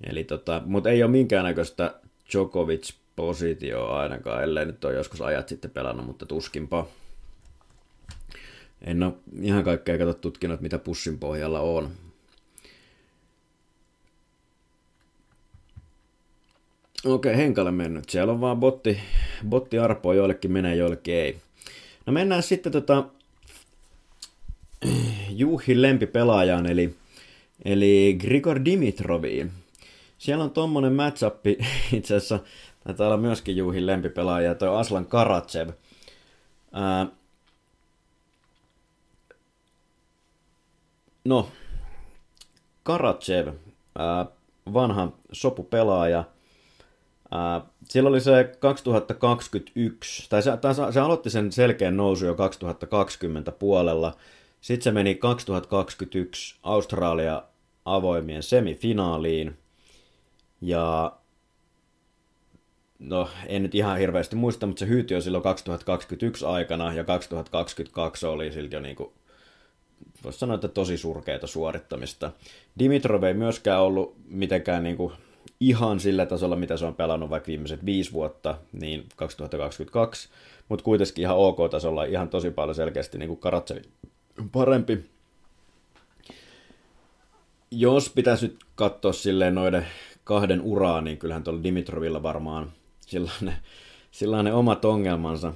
B: Eli tota, mutta ei ole minkäännäköistä Djokovic positioa ainakaan, ellei nyt ole joskus ajat sitten pelannut, mutta tuskinpa. En ole ihan kaikkea kato tutkinut, mitä pussin pohjalla on. Okei, Henkalle mennyt. Siellä on vaan botti, botti arpoa, joillekin menee, joillekin ei. No mennään sitten tota Juhin lempipelaajaan, eli, eli Grigor Dimitroviin. Siellä on tommonen matchup, itse asiassa taitaa olla myöskin Juhin lempipelaaja, toi Aslan Karatsev. Ää, no, Karatsev, ää, vanha sopupelaaja. Ää, siellä oli se 2021, tai se, tai se aloitti sen selkeän nousu jo 2020 puolella. Sitten se meni 2021 Australia avoimien semifinaaliin. Ja no en nyt ihan hirveästi muista, mutta se hyyti jo silloin 2021 aikana ja 2022 oli silti jo niinku, voisi sanoa, että tosi surkeita suorittamista. Dimitrov ei myöskään ollut mitenkään niinku ihan sillä tasolla, mitä se on pelannut vaikka viimeiset viisi vuotta, niin 2022, mutta kuitenkin ihan ok-tasolla ihan tosi paljon selkeästi niin kuin Karatsevi parempi. Jos pitäisi nyt katsoa silleen noiden kahden uraa, niin kyllähän tuolla Dimitrovilla varmaan sellainen, sellainen omat ongelmansa,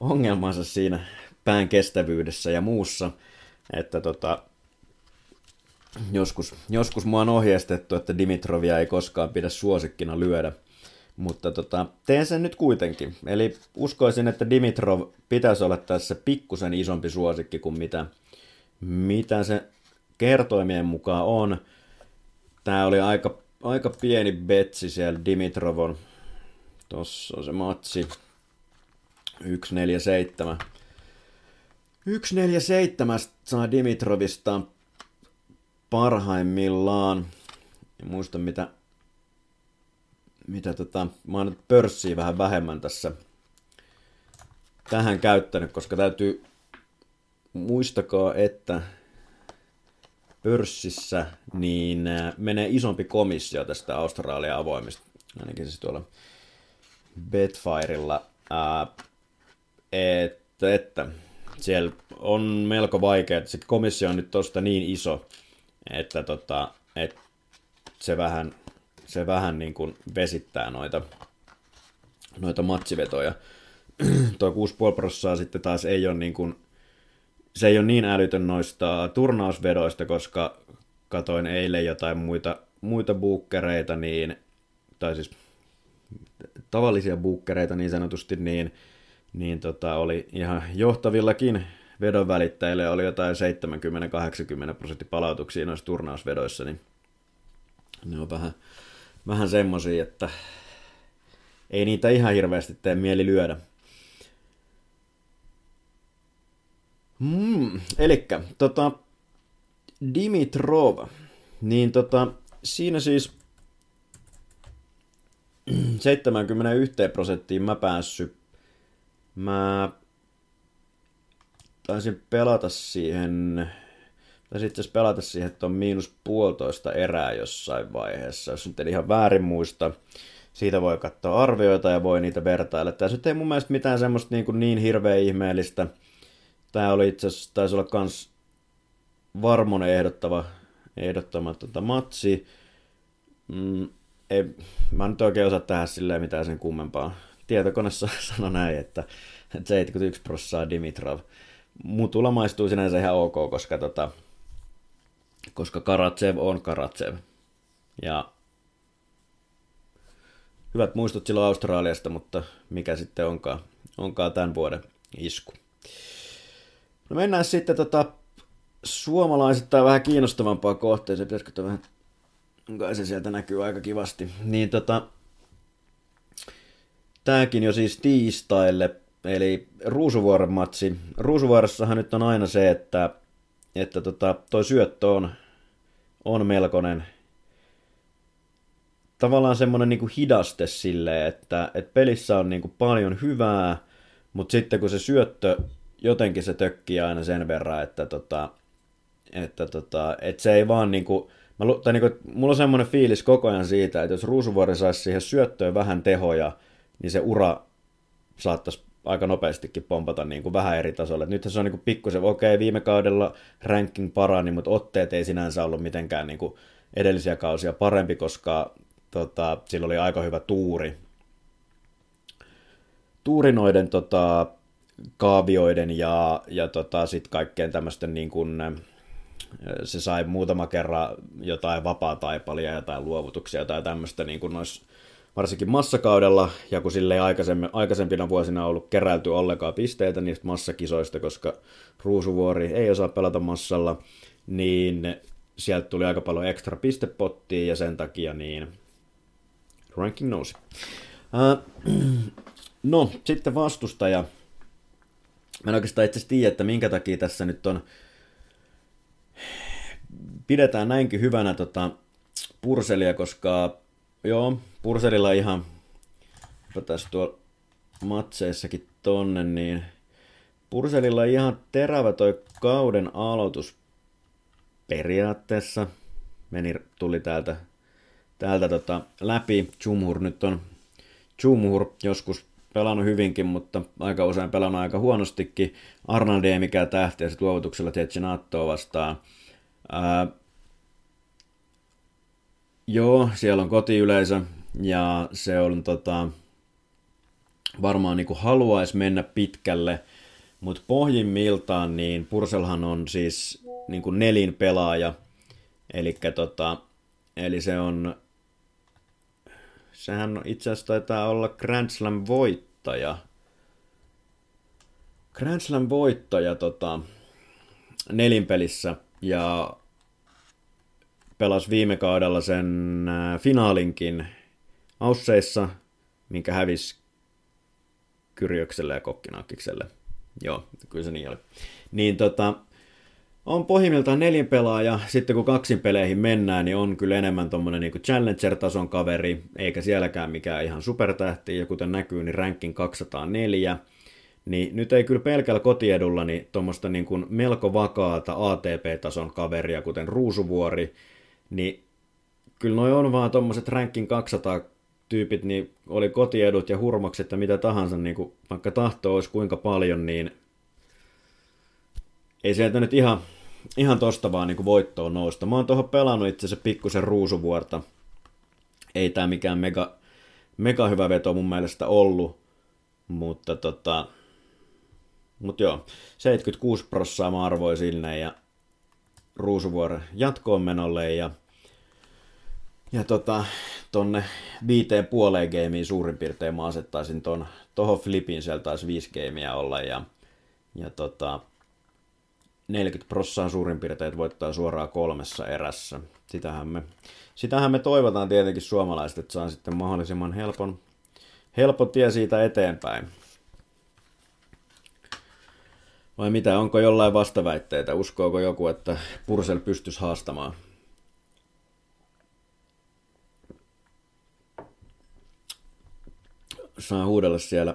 B: ongelmansa siinä pään kestävyydessä ja muussa, että tota, joskus, joskus mua on ohjeistettu, että Dimitrovia ei koskaan pidä suosikkina lyödä, mutta tota, teen sen nyt kuitenkin. Eli uskoisin, että Dimitrov pitäisi olla tässä pikkusen isompi suosikki kuin mitä, mitä se kertoimien mukaan on. Tämä oli aika, aika pieni betsi siellä Dimitrovon Tossa on se matsi. 147. 147 saa Dimitrovista parhaimmillaan. En muista mitä, mitä tota, mä oon pörssiä vähän vähemmän tässä tähän käyttänyt, koska täytyy muistakaa, että pörssissä niin menee isompi komissio tästä Australian avoimista. Ainakin siis tuolla Betfirella, että, että siellä on melko vaikea, että se komissio on nyt tosta niin iso, että, tota, että se vähän, se vähän niin kuin vesittää noita, noita matsivetoja. Tuo 6,5 prossaa sitten taas ei ole niin kuin, se ei ole niin älytön noista turnausvedoista, koska katoin eilen jotain muita, muita buukkereita, niin, tai siis tavallisia buukkereita niin sanotusti, niin, niin tota, oli ihan johtavillakin vedon välittäjille oli jotain 70-80 prosenttia palautuksia noissa turnausvedoissa, niin ne on vähän, vähän semmosia, että ei niitä ihan hirveästi tee mieli lyödä. Mm, elikkä, tota, Dimitrov, niin tota, siinä siis 71 prosenttiin mä päässyt. Mä taisin pelata siihen, tai sitten pelata siihen, että on miinus puolitoista erää jossain vaiheessa, jos nyt en ihan väärin muista. Siitä voi katsoa arvioita ja voi niitä vertailla. Tässä nyt ei mun mielestä mitään semmoista niin, kuin niin hirveän ihmeellistä. Tämä oli itse asiassa, taisi olla kans varmonen ehdottava, ehdottama tota, matsi. Mm, ei, mä nyt oikein osaa tehdä silleen mitään sen kummempaa, tietokone sanoi näin, että 71 prosenttia Dimitrov. Mutulla maistuu sinänsä ihan ok, koska, tota, koska Karatsev on Karatsev. Ja hyvät muistot silloin Australiasta, mutta mikä sitten onkaan, onkaan tämän vuoden isku. No mennään sitten tota, tai vähän kiinnostavampaa kohteeseen. Pitäisikö vähän, kai se sieltä näkyy aika kivasti. Niin tota, tääkin jo siis tiistaille, eli Ruusuvuoren matsi. Ruusuvuoressahan nyt on aina se, että, että tota, toi syöttö on, on melkoinen tavallaan semmoinen niin hidaste silleen, että, että pelissä on niin kuin paljon hyvää, mutta sitten kun se syöttö, jotenkin se tökkii aina sen verran, että, tota, että, tota, että se ei vaan niin kuin, mä, tai niin kuin, mulla on semmoinen fiilis koko ajan siitä, että jos Ruusuvuori saisi siihen syöttöön vähän tehoja, niin se ura saattaisi aika nopeastikin pompata niin kuin vähän eri tasolle. Nyt se on niin kuin pikkusen, okei, okay, viime kaudella ranking parani, mutta otteet ei sinänsä ollut mitenkään niin kuin edellisiä kausia parempi, koska tota, sillä oli aika hyvä tuuri. Tuuri noiden tota, kaavioiden ja, ja tota, sitten kaikkeen tämmöisten niin kuin, se sai muutama kerran jotain vapaa-taipalia, jotain luovutuksia, jotain tämmöistä niin kuin nois, varsinkin massakaudella, ja kun sille aikaisempina vuosina on ollut keräilty ollenkaan pisteitä niistä massakisoista, koska Ruusuvuori ei osaa pelata massalla, niin sieltä tuli aika paljon ekstra pistepottia, ja sen takia niin ranking nousi. Uh, no, sitten vastustaja. Mä en oikeastaan itse tiedä, että minkä takia tässä nyt on pidetään näinkin hyvänä tota, Purselia, koska joo, Purselilla ihan tässä tuolla matseissakin tonne, niin Purselilla ihan terävä toi kauden aloitus periaatteessa. Meni, tuli täältä täältä tota, läpi. Jumhur nyt on Jumhur joskus pelannut hyvinkin, mutta aika usein pelannut aika huonostikin. Arnaldi ei mikään tähti ja sitten luovutuksella Tetsinattoa vastaan. Ää, joo, siellä on kotiyleisö ja se on tota, varmaan niin haluaisi mennä pitkälle, mutta pohjimmiltaan niin Purselhan on siis niin kuin nelin pelaaja, eli tota, eli se on Sehän itse asiassa taitaa olla Grand Slam voittaja. Grand Slam voittaja tota, nelinpelissä ja pelasi viime kaudella sen äh, finaalinkin Ausseissa, minkä hävisi Kyrjökselle ja Kokkinakkikselle. Joo, kyllä se niin oli. Niin tota, on pohjimmiltaan neljän pelaaja, sitten kun kaksin peleihin mennään, niin on kyllä enemmän tuommoinen niin Challenger-tason kaveri, eikä sielläkään mikään ihan supertähti, ja kuten näkyy, niin ranking 204, niin nyt ei kyllä pelkällä kotiedulla niin tuommoista niin melko vakaata ATP-tason kaveria, kuten Ruusuvuori, niin kyllä noi on vaan tuommoiset ranking 200 tyypit, niin oli kotiedut ja hurmokset ja mitä tahansa, niin kuin, vaikka tahto olisi kuinka paljon, niin ei sieltä nyt ihan ihan tosta vaan niin voittoon nousta. Mä oon tuohon pelannut itse asiassa pikkusen ruusuvuorta. Ei tää mikään mega, mega hyvä veto mun mielestä ollut, mutta tota, mut joo, 76 prossaa mä arvoin sinne ja ruusuvuoren jatkoon menolle ja ja tota, tonne viiteen puoleen gameen suurin piirtein mä asettaisin ton, tohon flipin, sieltä taisi viisi gameia olla ja, ja tota, 40 prossaa suurin piirtein voittaa suoraan kolmessa erässä. Sitähän me, sitähän me toivotaan tietenkin suomalaiset, että saa sitten mahdollisimman helpon, helppo tie siitä eteenpäin. Vai mitä, onko jollain vastaväitteitä? Uskooko joku, että Pursel pystyisi haastamaan? Saa huudella siellä,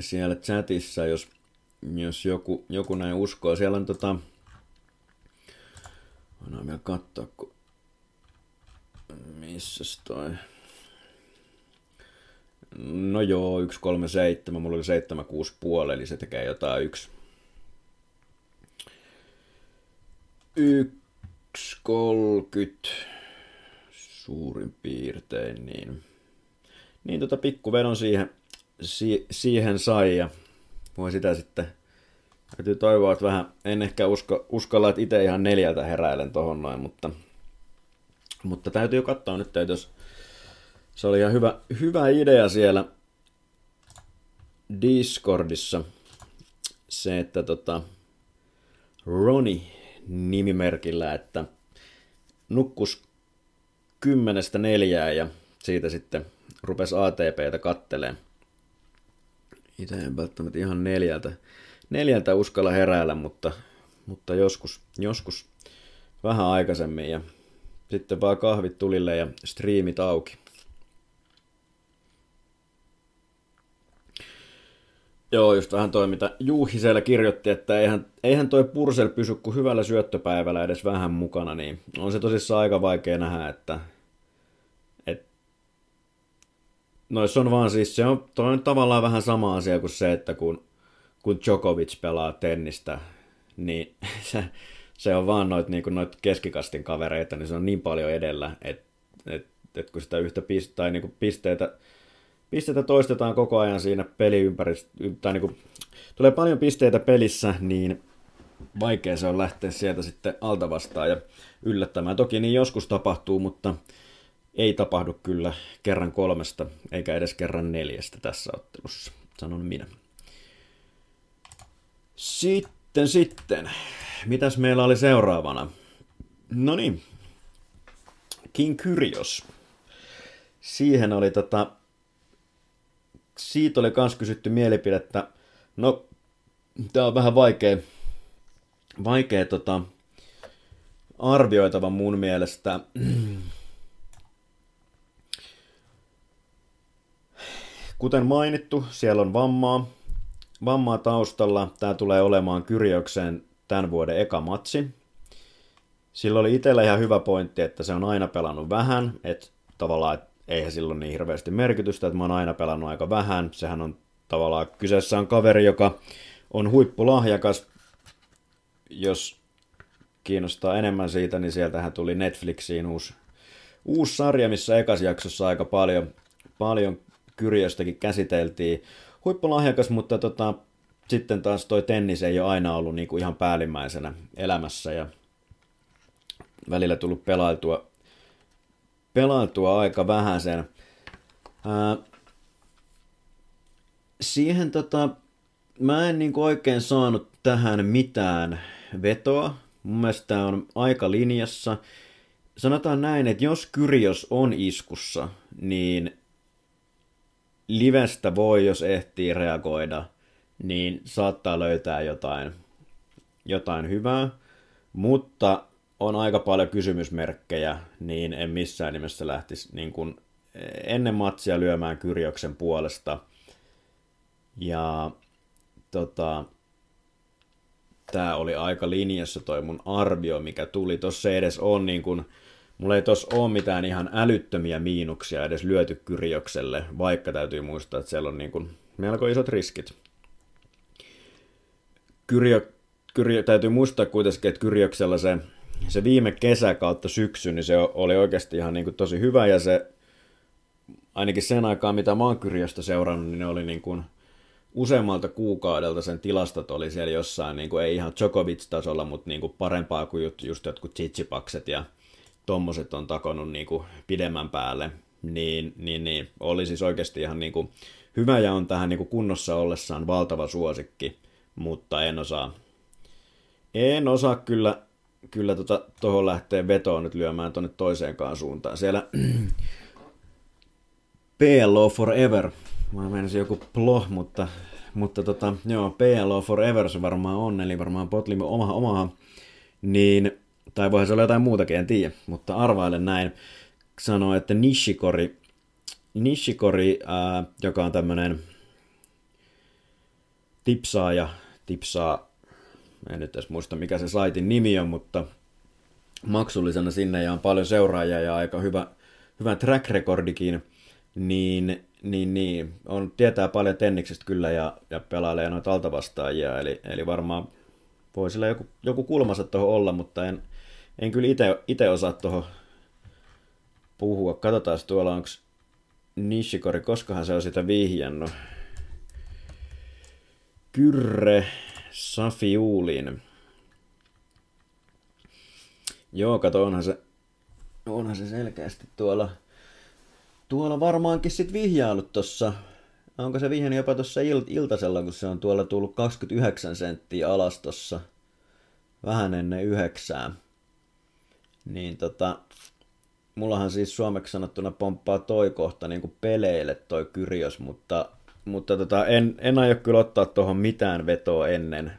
B: siellä chatissa, jos jos joku, joku näin uskoo. Siellä on tota... Voidaan vielä katsoa, kun... Missäs toi... No joo, 137, mulla oli 76 puoli, eli se tekee jotain yksi. 1.30 suurin piirtein, niin, niin tota pikkuvedon siihen si- siihen sai ja voi sitä sitten Täytyy toivoa, että vähän, en ehkä usko, uskalla, että itse ihan neljältä heräilen tohon noin, mutta, mutta täytyy katsoa nyt, että jos se oli ihan hyvä, hyvä idea siellä Discordissa, se, että tota, Roni nimimerkillä, että nukkus kymmenestä neljää ja siitä sitten rupesi ATPtä katteleen. Itse en välttämättä ihan neljältä neljältä uskalla heräillä, mutta, mutta joskus, joskus vähän aikaisemmin ja sitten vaan kahvit tulille ja striimit auki. Joo, just vähän toi, mitä Juhi siellä kirjoitti, että eihän, eihän toi Pursel pysy kuin hyvällä syöttöpäivällä edes vähän mukana, niin on se tosissaan aika vaikea nähdä, että et, noissa on vaan siis, se on, toi on tavallaan vähän sama asia kuin se, että kun kun Djokovic pelaa tennistä, niin se, se on vaan noit, niin noit keskikastin kavereita, niin se on niin paljon edellä, että et, et kun sitä yhtä piste, tai niin pisteitä, pisteitä toistetaan koko ajan siinä peliympäristössä, tai niin kuin, tulee paljon pisteitä pelissä, niin vaikea se on lähteä sieltä sitten alta vastaan ja yllättämään. Toki niin joskus tapahtuu, mutta ei tapahdu kyllä kerran kolmesta, eikä edes kerran neljästä tässä ottelussa, sanon minä. Sitten, sitten. Mitäs meillä oli seuraavana? No niin. King Kyrios. Siihen oli tota... Siitä oli kans kysytty mielipidettä. No, tää on vähän vaikea, vaikea tota, arvioitava mun mielestä. Kuten mainittu, siellä on vammaa, vammaa taustalla. Tämä tulee olemaan Kyrjöksen tämän vuoden eka matsi. Sillä oli itsellä ihan hyvä pointti, että se on aina pelannut vähän, että tavallaan eihän silloin niin hirveästi merkitystä, että mä oon aina pelannut aika vähän. Sehän on tavallaan, kyseessä on kaveri, joka on huippulahjakas. Jos kiinnostaa enemmän siitä, niin sieltähän tuli Netflixiin uusi, uusi sarja, missä ekas jaksossa aika paljon, paljon Kyrjöstäkin käsiteltiin huippulahjakas, mutta tota, sitten taas toi tennis ei ole aina ollut niinku ihan päällimmäisenä elämässä ja välillä tullut pelailtua, pelailtua aika vähän sen. Ää, siihen tota, mä en niinku oikein saanut tähän mitään vetoa. Mun mielestä tämä on aika linjassa. Sanotaan näin, että jos Kyrios on iskussa, niin livestä voi, jos ehtii reagoida, niin saattaa löytää jotain, jotain hyvää, mutta on aika paljon kysymysmerkkejä, niin en missään nimessä lähtisi niin kuin ennen matsia lyömään Kyrjoksen puolesta. Ja tota, tämä oli aika linjassa toi mun arvio, mikä tuli. Tossa edes on niin kuin, Mulla ei tos ole mitään ihan älyttömiä miinuksia edes lyöty Kyrjokselle, vaikka täytyy muistaa, että siellä on niin kuin melko isot riskit. Kyrjo, Kyrjo, täytyy muistaa kuitenkin, että Kyrjoksella se, se viime kesä kautta syksy, niin se oli oikeasti ihan niin kuin tosi hyvä. Ja se ainakin sen aikaa, mitä mä oon seurannut, niin ne oli niin kuin useammalta kuukaudelta sen tilastot oli siellä jossain, niin kuin ei ihan Djokovic-tasolla, mutta niin kuin parempaa kuin just, just jotkut Tsitsipakset ja tommoset on takonut niin kuin pidemmän päälle, niin, niin, niin. Oli siis oikeasti ihan niin kuin hyvä ja on tähän niin kuin kunnossa ollessaan valtava suosikki, mutta en osaa, en osaa kyllä, kyllä tuohon tota, lähteä vetoon nyt lyömään tuonne toiseenkaan suuntaan. Siellä PLO Forever, mä menisin joku plo, mutta, mutta tota, joo, PLO Forever se varmaan on, eli varmaan Potlim oma, omaha, niin tai voihan se olla jotain muutakin, en tiedä, mutta arvailen näin, sanoo, että Nishikori, Nishikori ää, joka on tämmöinen tipsaaja, tipsaa, en nyt edes muista mikä se saitin nimi on, mutta maksullisena sinne ja on paljon seuraajia ja aika hyvä, hyvä track recordikin, niin, niin, niin on, tietää paljon tenniksestä kyllä ja, ja pelailee noita altavastaajia, eli, eli varmaan voi sillä joku, joku kulmansa tuohon olla, mutta en, en kyllä itse osaa tuohon puhua. Katsotaan tuolla onko Nishikori, koskahan se on sitä vihjannut. Kyrre Safiulin. Joo, kato, onhan se, onhan se selkeästi tuolla, tuolla varmaankin sit vihjailut tossa. Onko se vihjannut jopa tuossa il, iltasella, kun se on tuolla tullut 29 senttiä alas tossa vähän ennen yhdeksää. Niin tota, mullahan siis suomeksi sanottuna pomppaa toi kohta niin kuin peleille toi Kyrios, mutta, mutta tota, en, en aio kyllä ottaa tuohon mitään vetoa ennen,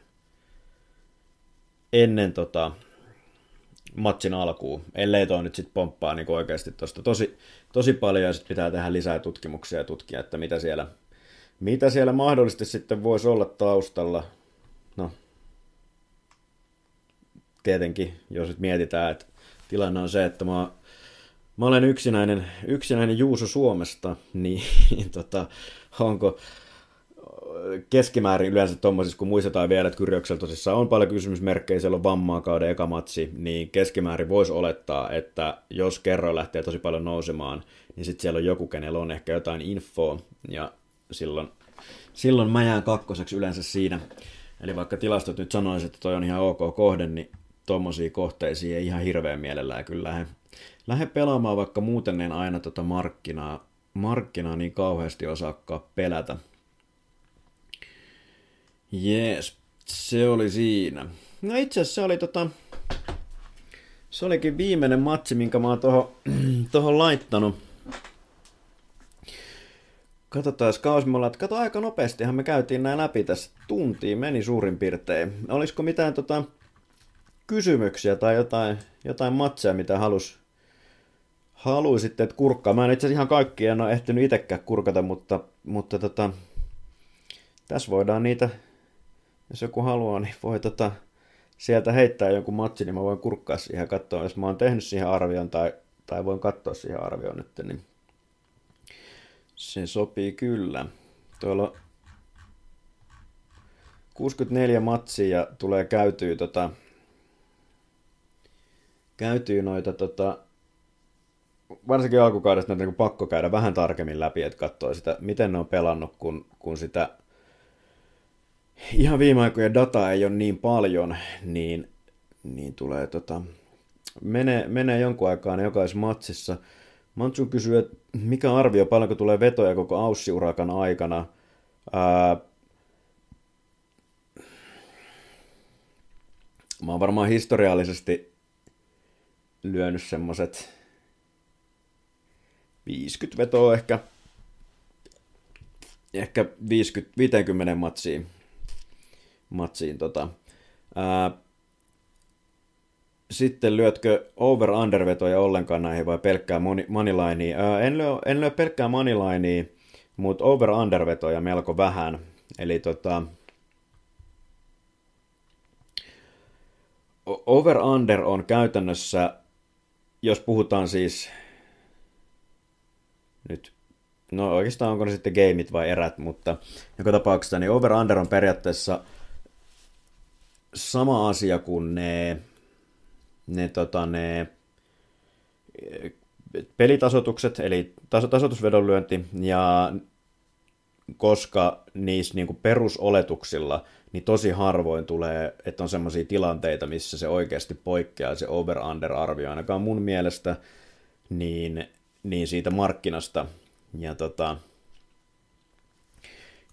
B: ennen tota, matsin alkuun, ellei toi nyt sitten pomppaa niin oikeasti tosta tosi, tosi paljon ja sitten pitää tehdä lisää tutkimuksia ja tutkia, että mitä siellä, mitä siellä mahdollisesti sitten voisi olla taustalla. No, tietenkin, jos nyt mietitään, että tilanne on se, että mä, mä olen yksinäinen, yksinäinen Juuso Suomesta, niin tota, onko keskimäärin yleensä tuommoisissa, kun muistetaan vielä, että Kyrjöksellä tosissaan on paljon kysymysmerkkejä, siellä on vammaa kauden eka matsi, niin keskimäärin voisi olettaa, että jos kerran lähtee tosi paljon nousemaan, niin sitten siellä on joku, kenellä on ehkä jotain infoa, ja silloin, silloin mä jään kakkoseksi yleensä siinä. Eli vaikka tilastot nyt sanoisivat, että toi on ihan ok kohde, niin tuommoisia kohteisiin ei ihan hirveän mielellään kyllä lähde, lähde pelaamaan, vaikka muuten en aina tota markkinaa, markkinaa niin kauheasti osaakaan pelätä. Jees, se oli siinä. No itse asiassa se oli tota, se olikin viimeinen matsi, minkä mä oon tohon, tohon laittanut. Katsotaan kausi, me ollaan, kato aika nopeastihan me käytiin näin läpi tässä. Tuntiin meni suurin piirtein. Olisiko mitään tota, kysymyksiä tai jotain, jotain matseja, mitä halus, haluaisitte, että kurkkaa. Mä en itse ihan kaikki en ole ehtinyt itsekään kurkata, mutta, mutta tota, tässä voidaan niitä, jos joku haluaa, niin voi tota, sieltä heittää jonkun matsi, niin mä voin kurkkaa siihen katsoa, jos mä oon tehnyt siihen arvion tai, tai voin katsoa siihen arvioon nyt, niin se sopii kyllä. Tuolla 64 matsia tulee käytyy tota, käytyy noita tota, varsinkin alkukaudesta näitä niin pakko käydä vähän tarkemmin läpi, että katsoo sitä, miten ne on pelannut, kun, kun sitä ihan viime aikojen dataa ei ole niin paljon, niin, niin tulee tota, menee, menee jonkun aikaa jokaisessa matsissa. Mantsu kysyy, että mikä arvio, paljonko tulee vetoja koko Aussi-urakan aikana. Ää, mä oon varmaan historiallisesti lyönyt semmoset 50 vetoa ehkä, ehkä 50, 50 matsiin, matsiin tota. Ää, sitten lyötkö over-under vetoja ollenkaan näihin vai pelkkää moneylinea? En lyö, en lyö pelkkää moneylinea, mutta over-under vetoja melko vähän. Eli tota, over-under on käytännössä jos puhutaan siis nyt, no oikeastaan onko ne sitten gameit vai erät, mutta joka tapauksessa niin over-under on periaatteessa sama asia kuin ne, ne, tota, ne pelitasotukset, eli taso, tasotusvedonlyönti, ja koska niissä niin perusoletuksilla niin tosi harvoin tulee, että on sellaisia tilanteita, missä se oikeasti poikkeaa se over-under-arvio, ainakaan mun mielestä, niin, niin siitä markkinasta. Ja, tota,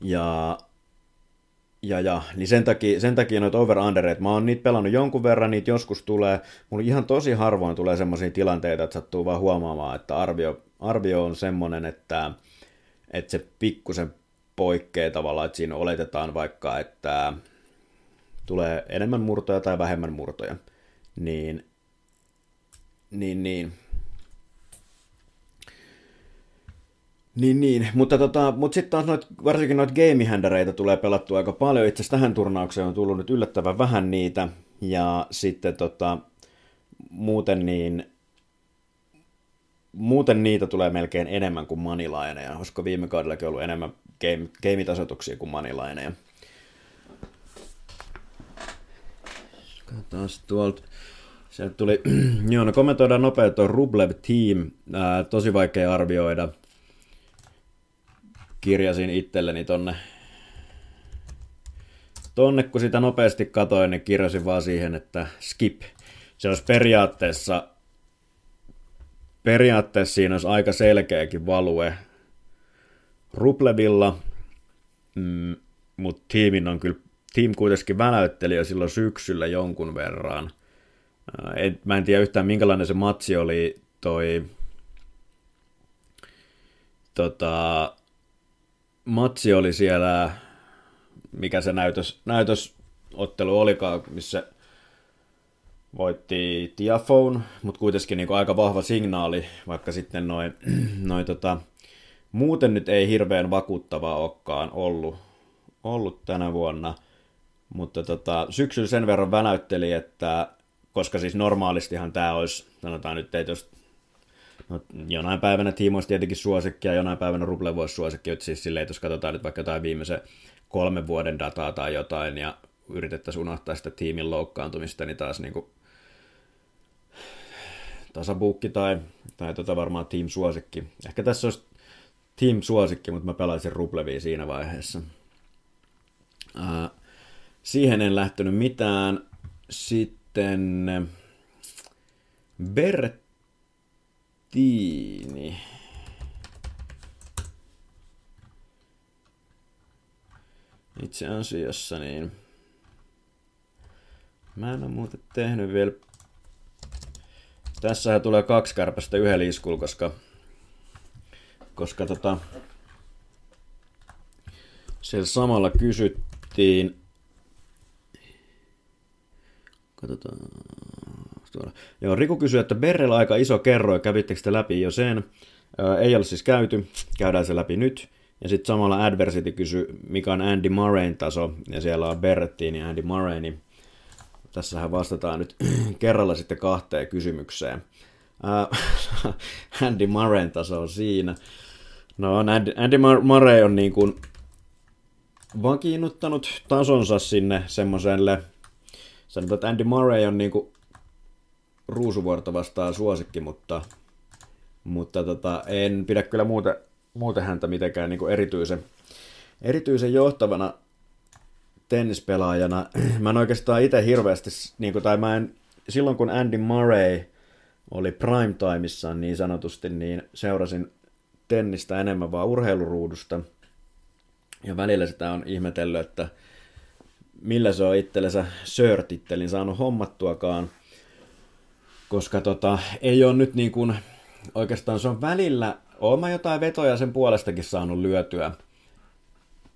B: ja, ja, ja niin sen takia, sen takia noita over undereet, mä oon niitä pelannut jonkun verran, niitä joskus tulee, mulla ihan tosi harvoin tulee sellaisia tilanteita, että sattuu vaan huomaamaan, että arvio, arvio on semmoinen, että, että se pikkusen poikkeaa tavallaan, että siinä oletetaan vaikka, että tulee enemmän murtoja tai vähemmän murtoja. Niin, niin, niin. Niin, niin. Mutta, tota, mutta sitten taas noit, varsinkin noita gamehändereitä tulee pelattua aika paljon. Itse asiassa tähän turnaukseen on tullut nyt yllättävän vähän niitä. Ja sitten tota, muuten niin muuten niitä tulee melkein enemmän kuin manilaineja, koska viime kaudellakin ollut enemmän game, kuin manilaineja. Katsotaan tuolta. Sieltä tuli, joo, no kommentoidaan nopeasti tuon Rublev Team, ää, tosi vaikea arvioida. Kirjasin itselleni tonne tonne kun sitä nopeasti katoin, niin kirjasin vaan siihen, että skip. Se olisi periaatteessa, periaatteessa siinä olisi aika selkeäkin value Ruplevilla, mm, mutta tiimin on kyllä, tiim kuitenkin väläytteli jo silloin syksyllä jonkun verran. Et, mä en tiedä yhtään minkälainen se matsi oli toi tota, matsi oli siellä, mikä se näytös, näytösottelu olikaan, missä voitti Tiafone, mutta kuitenkin niin aika vahva signaali, vaikka sitten noin, noin tota, muuten nyt ei hirveän vakuuttavaa olekaan ollut, ollut tänä vuonna, mutta tota, syksyllä sen verran väläytteli, että koska siis normaalistihan tämä olisi, sanotaan nyt, että jos No, jonain päivänä Tiimo olisi tietenkin suosikki ja jonain päivänä Ruble voisi suosikki, että siis silleen, että jos katsotaan nyt vaikka jotain viimeisen kolmen vuoden dataa tai jotain ja yritettäisiin unohtaa sitä tiimin loukkaantumista, niin taas niin kuin tasabuukki tai, tai tota varmaan team suosikki. Ehkä tässä olisi team suosikki, mutta mä pelaisin Rubleviin siinä vaiheessa. Ää, siihen en lähtenyt mitään. Sitten Bert Tiini. Itse asiassa niin... Mä en ole muuten tehnyt vielä... Tässähän tulee kaksi kärpästä yhden iskulla, koska... Koska tota... Siellä samalla kysyttiin... Katsotaan tuolla. Joo, Riku kysyy, että Berrel aika iso kerroin, kävittekö te läpi jo sen? Ää, ei ole siis käyty, käydään se läpi nyt. Ja sitten samalla Adversity kysyy, mikä on Andy Murrayn taso, ja siellä on Berrettiin ja Andy Murray, niin tässähän vastataan nyt kerralla sitten kahteen kysymykseen. Ää, Andy Murrayn taso on siinä. No, Andy, Andy Murray on niin kuin vakiinnuttanut tasonsa sinne semmoiselle, sanotaan, että Andy Murray on niin kuin Ruusuvuorta vastaan suosikki, mutta, mutta tota, en pidä kyllä muuten, muuten häntä mitenkään niin erityisen, erityisen johtavana tennispelaajana. Mä en oikeastaan itse hirveästi, niin kuin, tai mä en, silloin kun Andy Murray oli primetimeissa niin sanotusti, niin seurasin tennistä enemmän vaan urheiluruudusta. Ja välillä sitä on ihmetellyt, että millä se on itsellensä Sir-tittelin saanut hommattuakaan koska tota, ei ole nyt niin kuin, oikeastaan se on välillä, mä jotain vetoja sen puolestakin saanut lyötyä,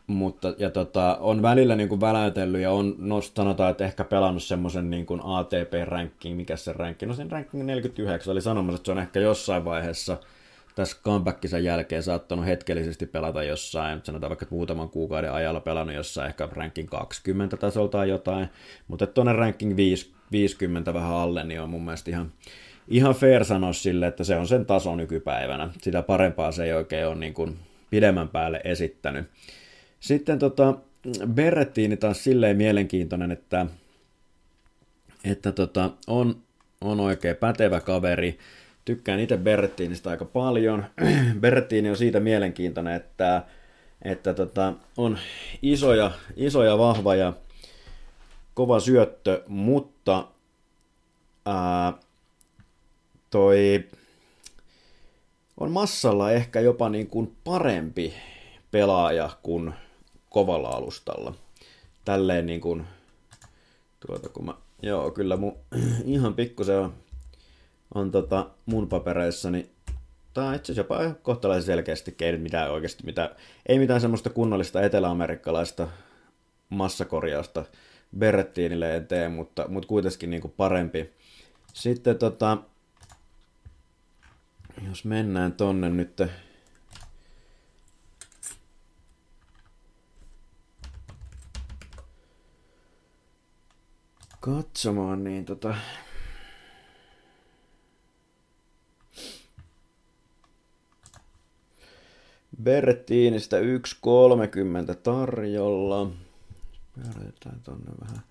B: mutta ja tota, on välillä niin kuin väläytellyt ja on, no, sanotaan, että ehkä pelannut semmoisen niin kuin ATP-ranking, mikä se ranking, no sen ranking 49, oli sanomassa, että se on ehkä jossain vaiheessa tässä comebackinsa jälkeen saattanut hetkellisesti pelata jossain, sanotaan vaikka muutaman kuukauden ajalla pelannut jossain ehkä ranking 20 tasolta jotain, mutta tuonne ranking 5, 50 vähän alle, niin on mun mielestä ihan, ihan fair sanoa sille, että se on sen taso nykypäivänä. Sitä parempaa se ei oikein ole niin kuin pidemmän päälle esittänyt. Sitten tota, Berrettiini taas silleen mielenkiintoinen, että, että tota, on, on oikein pätevä kaveri. Tykkään itse Berrettiinistä aika paljon. Berrettiini on siitä mielenkiintoinen, että, että tota, on iso ja, iso ja vahva ja kova syöttö, mutta ää, toi on massalla ehkä jopa niin kuin parempi pelaaja kuin kovalla alustalla. Tälleen niin kuin, tuota kun mä, joo kyllä mun ihan pikkusen on, on tota mun papereissani tai itse asiassa jopa kohtalaisen selkeästi ei mitään oikeasti, mitä, ei mitään semmoista kunnollista eteläamerikkalaista massakorjausta Berrettiinille en tee, mutta, mutta kuitenkin niin kuin parempi. Sitten tota, jos mennään tonne nyt katsomaan, niin tota... Berrettiinistä 1.30 tarjolla. Pyöräytetään tonne vähän.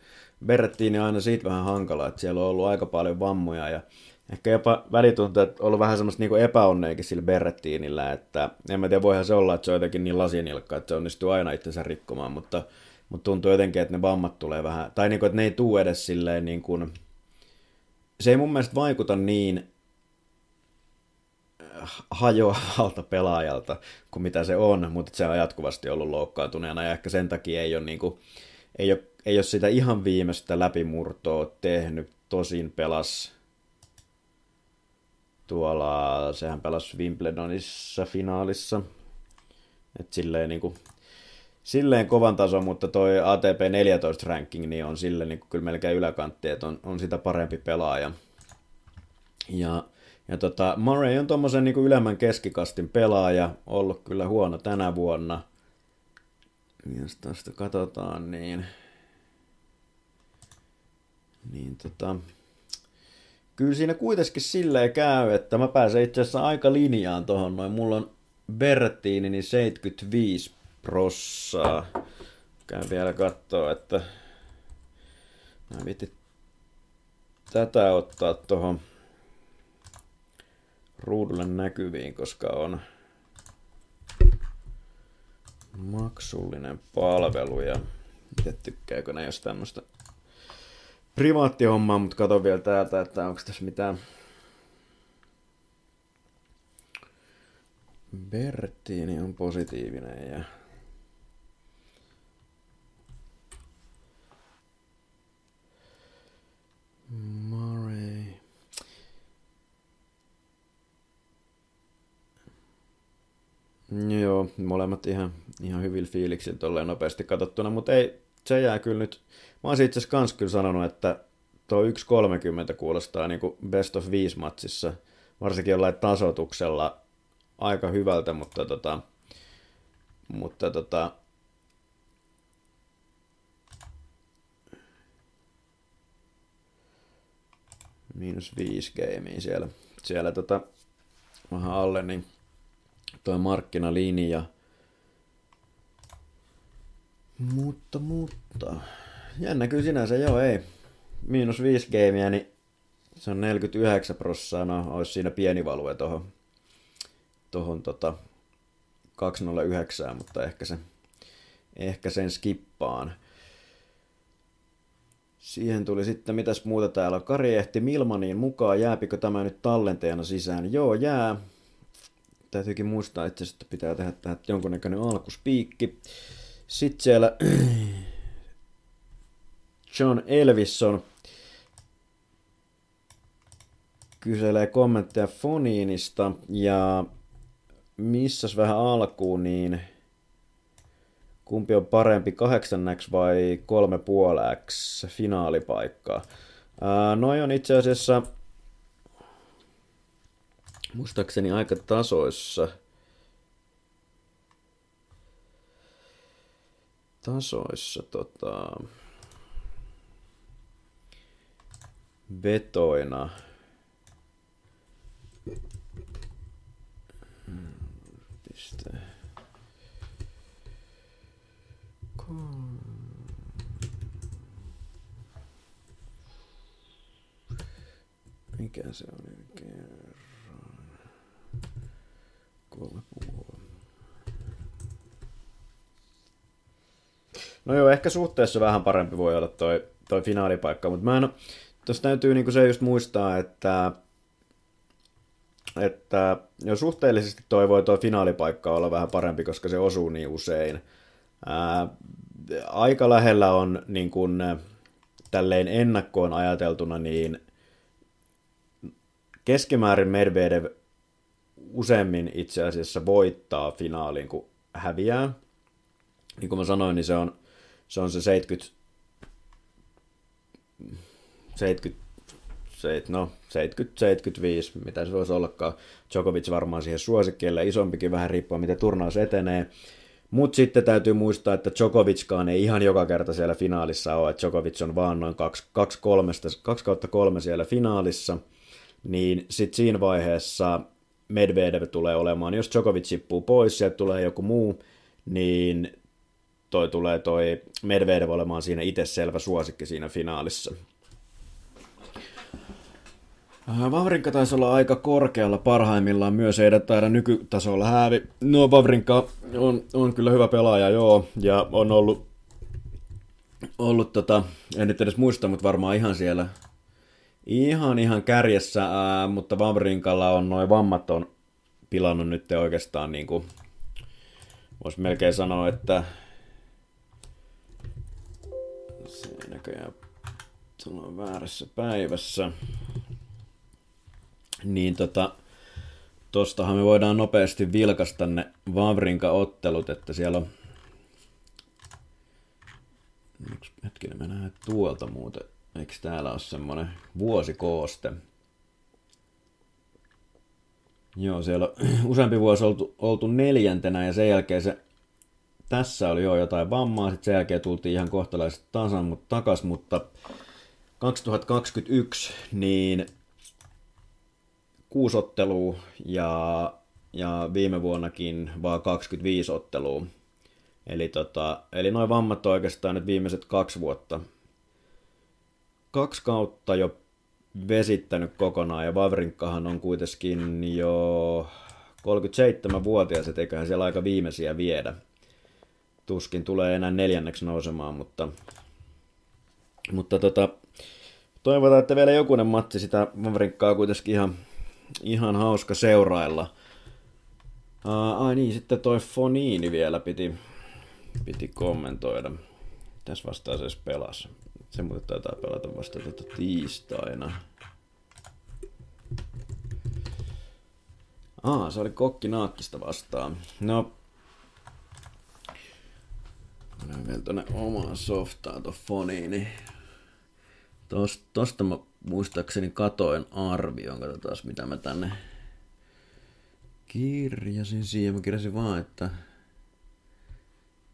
B: Berrettiini on aina siitä vähän hankala, että siellä on ollut aika paljon vammoja ja ehkä jopa välituntuu, että on ollut vähän semmoista niin epäonneekin sillä Berrettiinillä, että en mä tiedä, voihan se olla, että se on jotenkin niin lasinilkka, että se onnistuu aina itsensä rikkomaan, mutta mutta tuntuu jotenkin, että ne vammat tulee vähän, tai niin kuin, että ne ei tuu edes silleen niin kuin, se ei mun mielestä vaikuta niin hajoavalta pelaajalta kuin mitä se on, mutta se on jatkuvasti ollut loukkaantuneena ja ehkä sen takia ei ole, niin kuin, ei ole, ei ole sitä ihan viimeistä läpimurtoa tehnyt, tosin pelas tuolla, sehän pelasi Wimbledonissa finaalissa, että silleen niin kuin, silleen kovan tason, mutta toi ATP 14 ranking niin on silleen niin kuin kyllä melkein yläkantti, että on, on sitä parempi pelaaja. Ja ja tota, Murray on tuommoisen niin ylemmän keskikastin pelaaja, ollut kyllä huono tänä vuonna. Jos tästä katsotaan, niin... Niin tota... Kyllä siinä kuitenkin silleen käy, että mä pääsen itse asiassa aika linjaan tohon noin. Mulla on Berttiini niin 75 prossaa. Käyn vielä katsoa, että... Mä vitin tätä ottaa tuohon ruudulle näkyviin, koska on maksullinen palvelu ja itse tykkääkö ne jos tämmöistä privaattihommaa, mutta katon vielä täältä, että onko tässä mitään Berttiini on positiivinen ja Murray. Joo, molemmat ihan, ihan hyvillä fiiliksillä tolleen nopeasti katsottuna, mutta ei, se jää kyllä nyt. Mä oon itse asiassa kans kyllä sanonut, että tuo 1.30 kuulostaa niin kuin best of 5 matsissa, varsinkin jollain tasotuksella aika hyvältä, mutta tota, mutta tota, miinus viisi gamea siellä, siellä tota, vähän alle, niin tuo markkinalinja. Mutta, mutta, jännä kyllä sinänsä, joo ei. Miinus 5 gameia, niin se on 49 prossaa, no olisi siinä pieni value tohon, tohon tota 209, mutta ehkä, se, ehkä sen skippaan. Siihen tuli sitten, mitäs muuta täällä Kari ehti Milmaniin mukaan, jääpikö tämä nyt tallenteena sisään? Joo, jää täytyykin muistaa itse että pitää tehdä tähän jonkunnäköinen alkuspiikki. Sitten siellä John Elvison kyselee kommentteja Foniinista ja missäs vähän alkuun, niin kumpi on parempi, kahdeksanneksi vai kolme puoleksi finaalipaikkaa. Ää, noi on itse asiassa muistaakseni aika tasoissa. Tasoissa tota, vetoina. Piste. Mikä se oli? Kolme puolua. No joo, ehkä suhteessa vähän parempi voi olla toi, toi finaalipaikka, mutta mä en Tuossa täytyy niinku se just muistaa, että, että jo suhteellisesti toi voi toi finaalipaikka olla vähän parempi, koska se osuu niin usein. Ää, aika lähellä on niin kun, tälleen ennakkoon ajateltuna, niin keskimäärin Medvedev useammin itse asiassa voittaa finaalin kuin häviää. Niin kuin mä sanoin, niin se on se, on se 70, 70 no 70-75, mitä se voisi ollakaan. Djokovic varmaan siihen suosikkeelle, isompikin vähän riippuen, miten turnaus etenee. Mutta sitten täytyy muistaa, että Djokovickaan ei ihan joka kerta siellä finaalissa ole, Djokovic on vaan noin 2, 2, 3, 2 kautta 3 siellä finaalissa, niin sitten siinä vaiheessa Medvedev tulee olemaan. Jos Djokovic sippuu pois ja tulee joku muu, niin toi tulee toi Medvedev olemaan siinä itse selvä suosikki siinä finaalissa. Äh, Vavrinka taisi olla aika korkealla parhaimmillaan myös, ei taida nykytasolla hävi. No Vavrinka on, on kyllä hyvä pelaaja, joo, ja on ollut ollut tota, en nyt edes muista, mutta varmaan ihan siellä ihan ihan kärjessä, ää, mutta Vavrinkalla on noin vammat on pilannut nyt oikeastaan niin kuin, voisi melkein sanoa, että se näköjään on väärässä päivässä. Niin tota, tostahan me voidaan nopeasti vilkasta ne Vavrinka-ottelut, että siellä on hetkinen, mä näen tuolta muuten. Eikö täällä ole semmonen vuosikooste? Joo, siellä on useampi vuosi oltu, oltu neljäntenä ja sen jälkeen se tässä oli jo jotain vammaa, sitten sen jälkeen tultiin ihan kohtalaiset tasan mutta takas, mutta 2021 niin kuusi ottelua ja, ja viime vuonnakin vaan 25 ottelua. Eli, tota, eli noin vammat on oikeastaan nyt viimeiset kaksi vuotta. Kaksi kautta jo vesittänyt kokonaan ja Vavrinkkahan on kuitenkin jo 37-vuotias, et eiköhän siellä aika viimeisiä viedä. Tuskin tulee enää neljänneksi nousemaan, mutta, mutta tota, toivotaan, että vielä jokunen matsi sitä Vavrinkkaa kuitenkin ihan, ihan hauska seurailla. Uh, ai niin, sitten toi Foniini vielä piti, piti kommentoida. Tässä vastaan se pelasi. Se muuten taitaa pelata vasta tuota tiistaina. Aa, se oli kokki naakkista vastaan. No, Mennään vielä tonne omaan softaan ton foniin, niin tosta, tosta mä muistaakseni katoin arvion. Katsotaan mitä mä tänne kirjasin siihen. Mä kirjasin vaan, että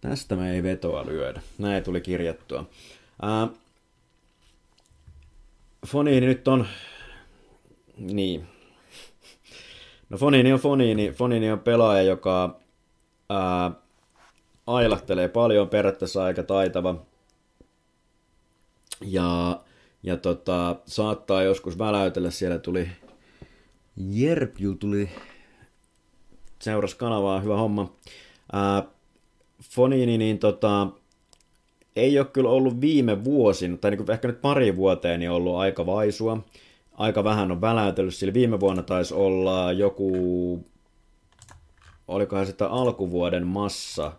B: tästä me ei vetoa lyödä. Näin tuli kirjattua. Ää, Foniini nyt on... Niin. No Foniini on Foniini. Foniini on pelaaja, joka ää, ailahtelee paljon, periaatteessa aika taitava. Ja, ja tota, saattaa joskus väläytellä, siellä tuli Jerpju tuli seuras kanavaa, hyvä homma. Ää, Fonini, niin tota, ei ole kyllä ollut viime vuosin, tai niin ehkä nyt pari vuoteen, niin ollut aika vaisua. Aika vähän on väläytellyt, sillä viime vuonna taisi olla joku, olikohan sitä alkuvuoden massa,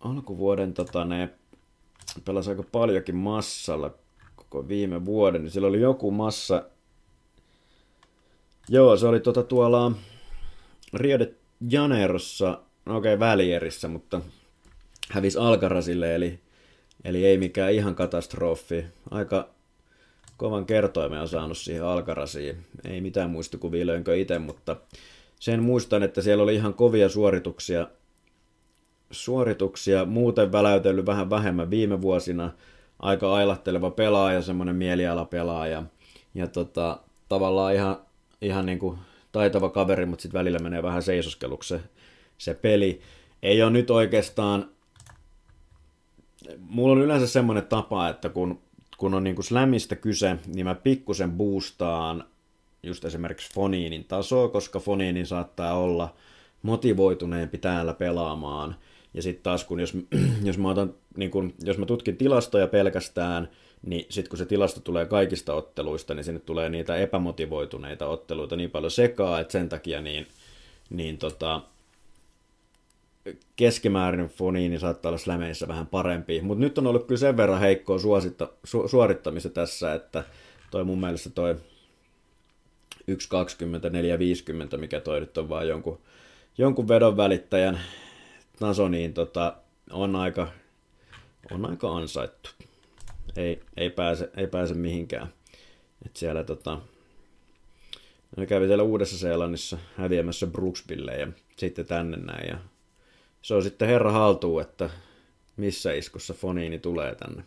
B: alkuvuoden tota, ne pelasi aika paljonkin massalla koko viime vuoden, niin siellä oli joku massa, joo se oli tota tuolla Rio de Janeirossa, no okei okay, välierissä, mutta hävisi Alcarazille, eli, eli ei mikään ihan katastrofi. Aika kovan kertoimen on saanut siihen Alcaraziin. Ei mitään muistikuvia löinkö itse, mutta sen muistan, että siellä oli ihan kovia suorituksia, suorituksia muuten väläytellyt vähän vähemmän viime vuosina. Aika ailahteleva pelaaja, semmoinen mielialapelaaja. Ja tota, tavallaan ihan, ihan niin kuin taitava kaveri, mutta sitten välillä menee vähän seisoskeluksi se, se peli. Ei ole nyt oikeastaan mulla on yleensä semmoinen tapa, että kun, kun on niinku slämistä kyse, niin mä pikkusen boostaan just esimerkiksi Foniinin tasoa, koska Foniinin saattaa olla motivoituneempi täällä pelaamaan. Ja sitten taas kun jos, jos, mä otan, niin kun, jos mä tutkin tilastoja pelkästään, niin sitten kun se tilasto tulee kaikista otteluista, niin sinne tulee niitä epämotivoituneita otteluita niin paljon sekaa, että sen takia niin, niin tota, keskimäärin Fonini saattaa olla slämeissä vähän parempi, mutta nyt on ollut kyllä sen verran heikkoa suositta, su, suorittamista tässä, että toi mun mielestä toi 1.20, 4.50, mikä toi nyt on vaan jonkun, jonkun vedon välittäjän taso, niin tota, on aika, on aika ansaittu. Ei, ei, pääse, ei pääse mihinkään. Et siellä tota, ne kävi siellä Uudessa-Seelannissa häviämässä Brooksville ja sitten tänne näin ja se on sitten herra haltuu, että missä iskussa Foniini tulee tänne.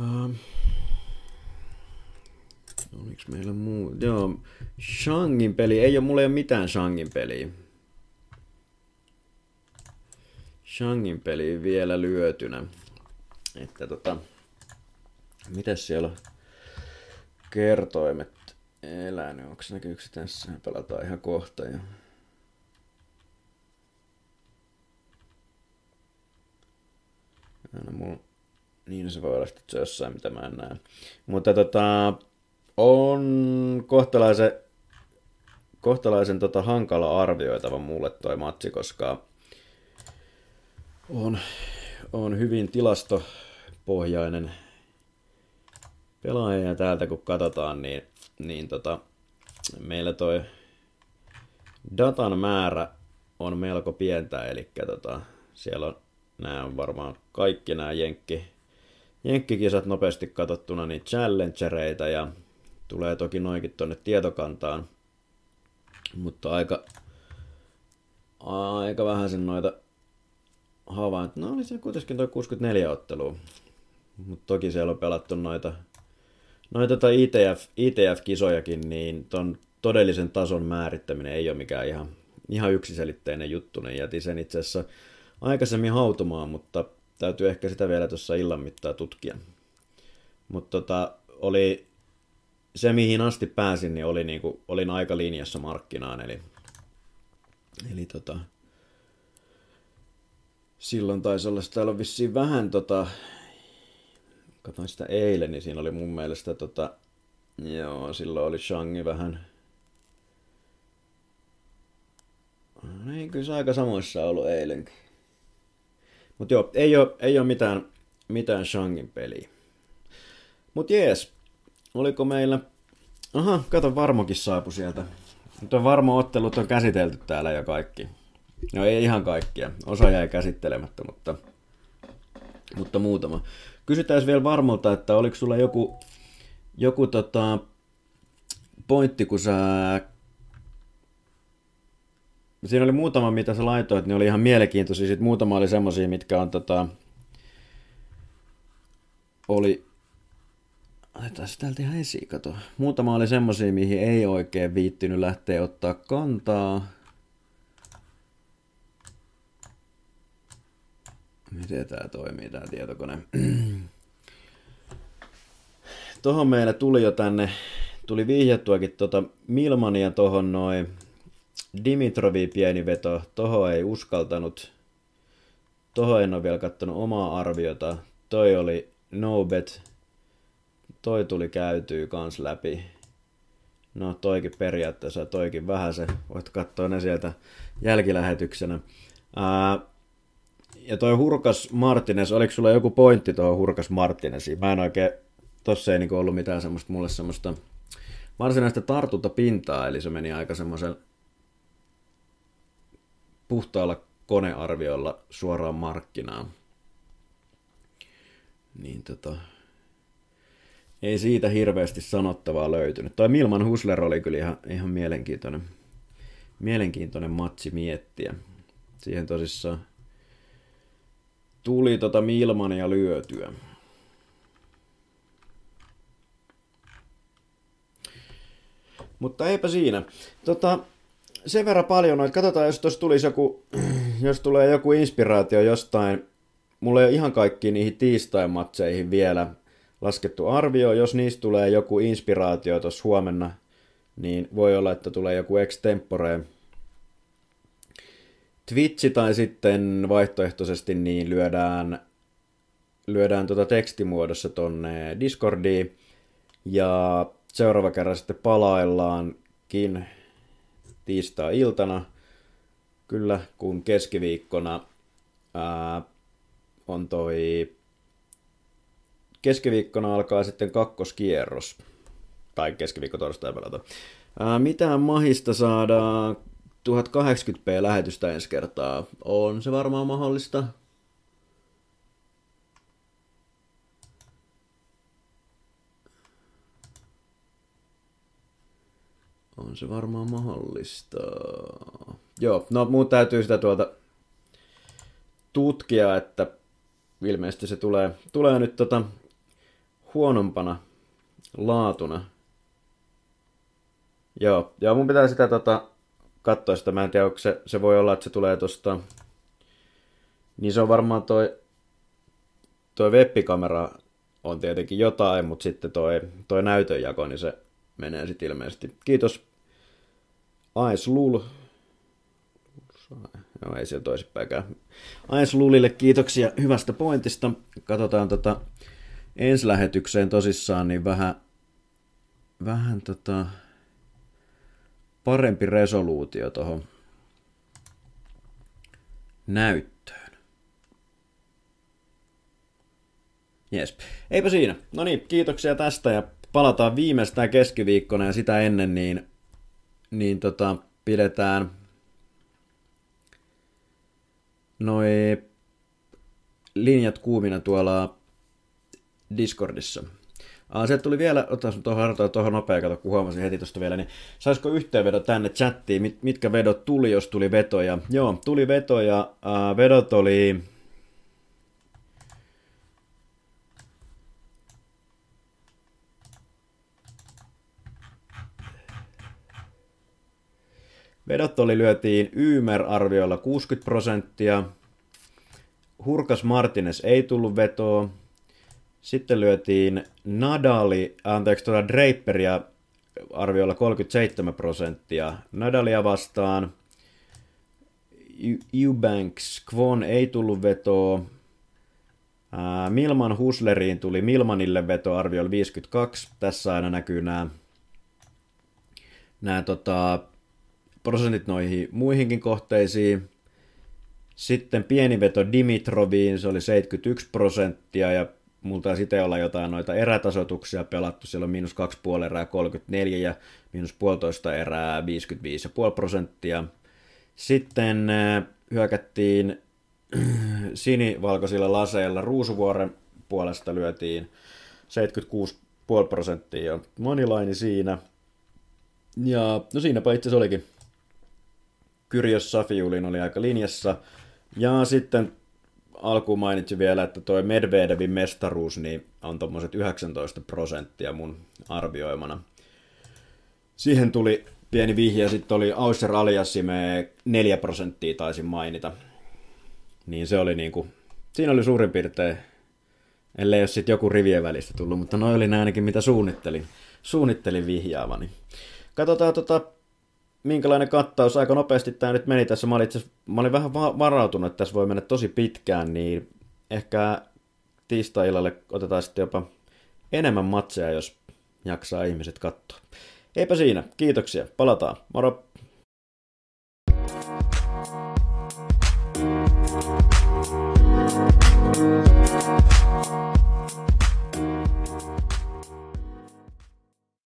B: Um, oliko meillä muu? Joo, Shangin peli. Ei ole, mulla ei ole mitään Shangin peliä. Shangin peli vielä lyötynä. Että tota, mitäs siellä kertoimet elänyt? Onko näkyykö tässä? Pelataan ihan kohta. Ja... Mulla, niin se voi olla sitten jossain, mitä mä en näe. Mutta tota, on kohtalaisen, kohtalaisen tota hankala arvioitava mulle toi matsi, koska on, on hyvin tilastopohjainen pelaaja ja täältä kun katsotaan, niin, niin tota, meillä toi datan määrä on melko pientä, eli tota, siellä on nämä on varmaan kaikki nämä jenkki, jenkkikisat nopeasti katsottuna niin challengereita ja tulee toki noinkin tonne tietokantaan, mutta aika, aika vähän sen noita havaintoja. No oli se kuitenkin tuo 64 ottelua, mutta toki siellä on pelattu noita, noita tai ITF, ITF-kisojakin, niin ton todellisen tason määrittäminen ei ole mikään ihan, ihan yksiselitteinen juttu. Ne jätin sen itse asiassa aikaisemmin hautumaan, mutta täytyy ehkä sitä vielä tuossa illan mittaa tutkia. Mutta tota, oli se, mihin asti pääsin, niin oli niinku, olin aika linjassa markkinaan, eli, eli tota, silloin taisi olla, täällä on vissiin vähän tota, katsoin sitä eilen, niin siinä oli mun mielestä tota, joo, silloin oli Shangi vähän, no niin, kyllä se aika samoissa ollut eilenkin. Mutta joo, ei ole, ei ole mitään, mitään Shangin peliä. Mutta jees, oliko meillä... Aha, kato, Varmokin saapu sieltä. Nyt on Varmo-ottelut on käsitelty täällä jo kaikki. No ei ihan kaikkia, osa jäi käsittelemättä, mutta, mutta muutama. Kysytään vielä Varmolta, että oliko sulla joku, joku tota, pointti, kun sä siinä oli muutama, mitä sä laitoit, niin oli ihan mielenkiintoisia. Sitten muutama oli semmoisia, mitkä on tota, oli, otetaan se täältä ihan esiin, kato. Muutama oli semmoisia, mihin ei oikein viittynyt lähteä ottaa kantaa. Miten tämä toimii, tämä tietokone? Tuohon meille tuli jo tänne, tuli vihjattuakin tota Milmania tohon noin Dimitrovi pieni veto, toho ei uskaltanut. Toho en ole vielä kattonut omaa arviota. Toi oli no bet. Toi tuli käytyy kans läpi. No toikin periaatteessa, toikin vähän se. Voit katsoa ne sieltä jälkilähetyksenä. Ää, ja toi Hurkas Martinez, oliko sulla joku pointti tuohon Hurkas Martinesiin? Mä en oikein, tossa ei niinku ollut mitään semmoista, mulle semmoista varsinaista tartuntapintaa, eli se meni aika semmoisen puhtaalla konearviolla suoraan markkinaan. Niin tota, ei siitä hirveästi sanottavaa löytynyt. Toi Milman Husler oli kyllä ihan, ihan mielenkiintoinen, mielenkiintoinen matsi miettiä. Siihen tosissaan tuli tota Milmania lyötyä. Mutta eipä siinä. Tota, sen verran paljon noita. Katsotaan, jos tuossa tulisi joku, jos tulee joku inspiraatio jostain. Mulla ei ole ihan kaikki niihin tiistai-matseihin vielä laskettu arvio. Jos niistä tulee joku inspiraatio tuossa huomenna, niin voi olla, että tulee joku extempore Twitchi tai sitten vaihtoehtoisesti niin lyödään, lyödään tuota tekstimuodossa tonne Discordiin ja seuraava kerran sitten palaillaankin tiistai-iltana, kyllä, kun keskiviikkona ää, on toi... Keskiviikkona alkaa sitten kakkoskierros. Tai keskiviikko torstai pelata. Ää, mitään mahista saadaan 1080p lähetystä ensi kertaa. On se varmaan mahdollista. On se varmaan mahdollista. Joo, no muut täytyy sitä tuolta tutkia, että ilmeisesti se tulee, tulee nyt tota huonompana laatuna. Joo, ja mun pitää sitä tota, katsoa sitä, mä en tiedä, onko se, se voi olla, että se tulee tosta, niin se on varmaan toi, toi webbikamera on tietenkin jotain, mutta sitten toi, toi näytönjako, niin se menee sitten ilmeisesti. Kiitos Ais Lul. Joo, ei siellä toisinpäinkään. Ais Lulille kiitoksia hyvästä pointista. Katsotaan tota ensi lähetykseen tosissaan, niin vähän, vähän tota, parempi resoluutio tuohon näyttöön. Jes. Eipä siinä. No niin, kiitoksia tästä ja palataan viimeistään keskiviikkona ja sitä ennen niin, niin tota, pidetään noi linjat kuumina tuolla Discordissa. Ah, se tuli vielä, otas tuohon tuohon nopea, kato, kun huomasin heti tuosta vielä, niin saisiko yhteenvedot tänne chattiin, mit, mitkä vedot tuli, jos tuli vetoja? Joo, tuli vetoja, uh, vedot oli... Vedot oli lyötiin Ymer-arvioilla 60 prosenttia, Hurkas Martinez ei tullut vetoa, sitten lyötiin Nadali, anteeksi, tuota Draperia arvioilla 37 prosenttia. Nadalia vastaan Eubanks, Kwon ei tullut vetoa. Milman Husleriin tuli Milmanille veto arvioilla 52. Tässä aina näkyy nämä, nämä tota, prosentit noihin muihinkin kohteisiin. Sitten pieni veto Dimitroviin, se oli 71 prosenttia ja mulla taisi itse olla jotain noita erätasoituksia pelattu, siellä on miinus 2,5 erää 34 ja miinus puolitoista erää 55,5 prosenttia. Sitten äh, hyökättiin sinivalkoisilla laseilla Ruusuvuoren puolesta lyötiin 76,5 prosenttia monilaini siinä. Ja no siinäpä itse asiassa olikin. Kyrjos Safiulin oli aika linjassa. Ja sitten alkuun mainitsin vielä, että toi Medvedevin mestaruus niin on tuommoiset 19 prosenttia mun arvioimana. Siihen tuli pieni vihje, sitten oli Auser Aliassime 4 prosenttia taisin mainita. Niin se oli niinku, siinä oli suurin piirtein, ellei ole sitten joku rivien välistä tullut, mutta noin oli ainakin mitä suunnittelin, suunnittelin vihjaavani. Katsotaan tota minkälainen kattaus, aika nopeasti tämä nyt meni tässä. Mä olin, itse, mä olin vähän varautunut, että tässä voi mennä tosi pitkään, niin ehkä tiistai-illalle otetaan sitten jopa enemmän matseja, jos jaksaa ihmiset katsoa. Eipä siinä, kiitoksia, palataan, moro!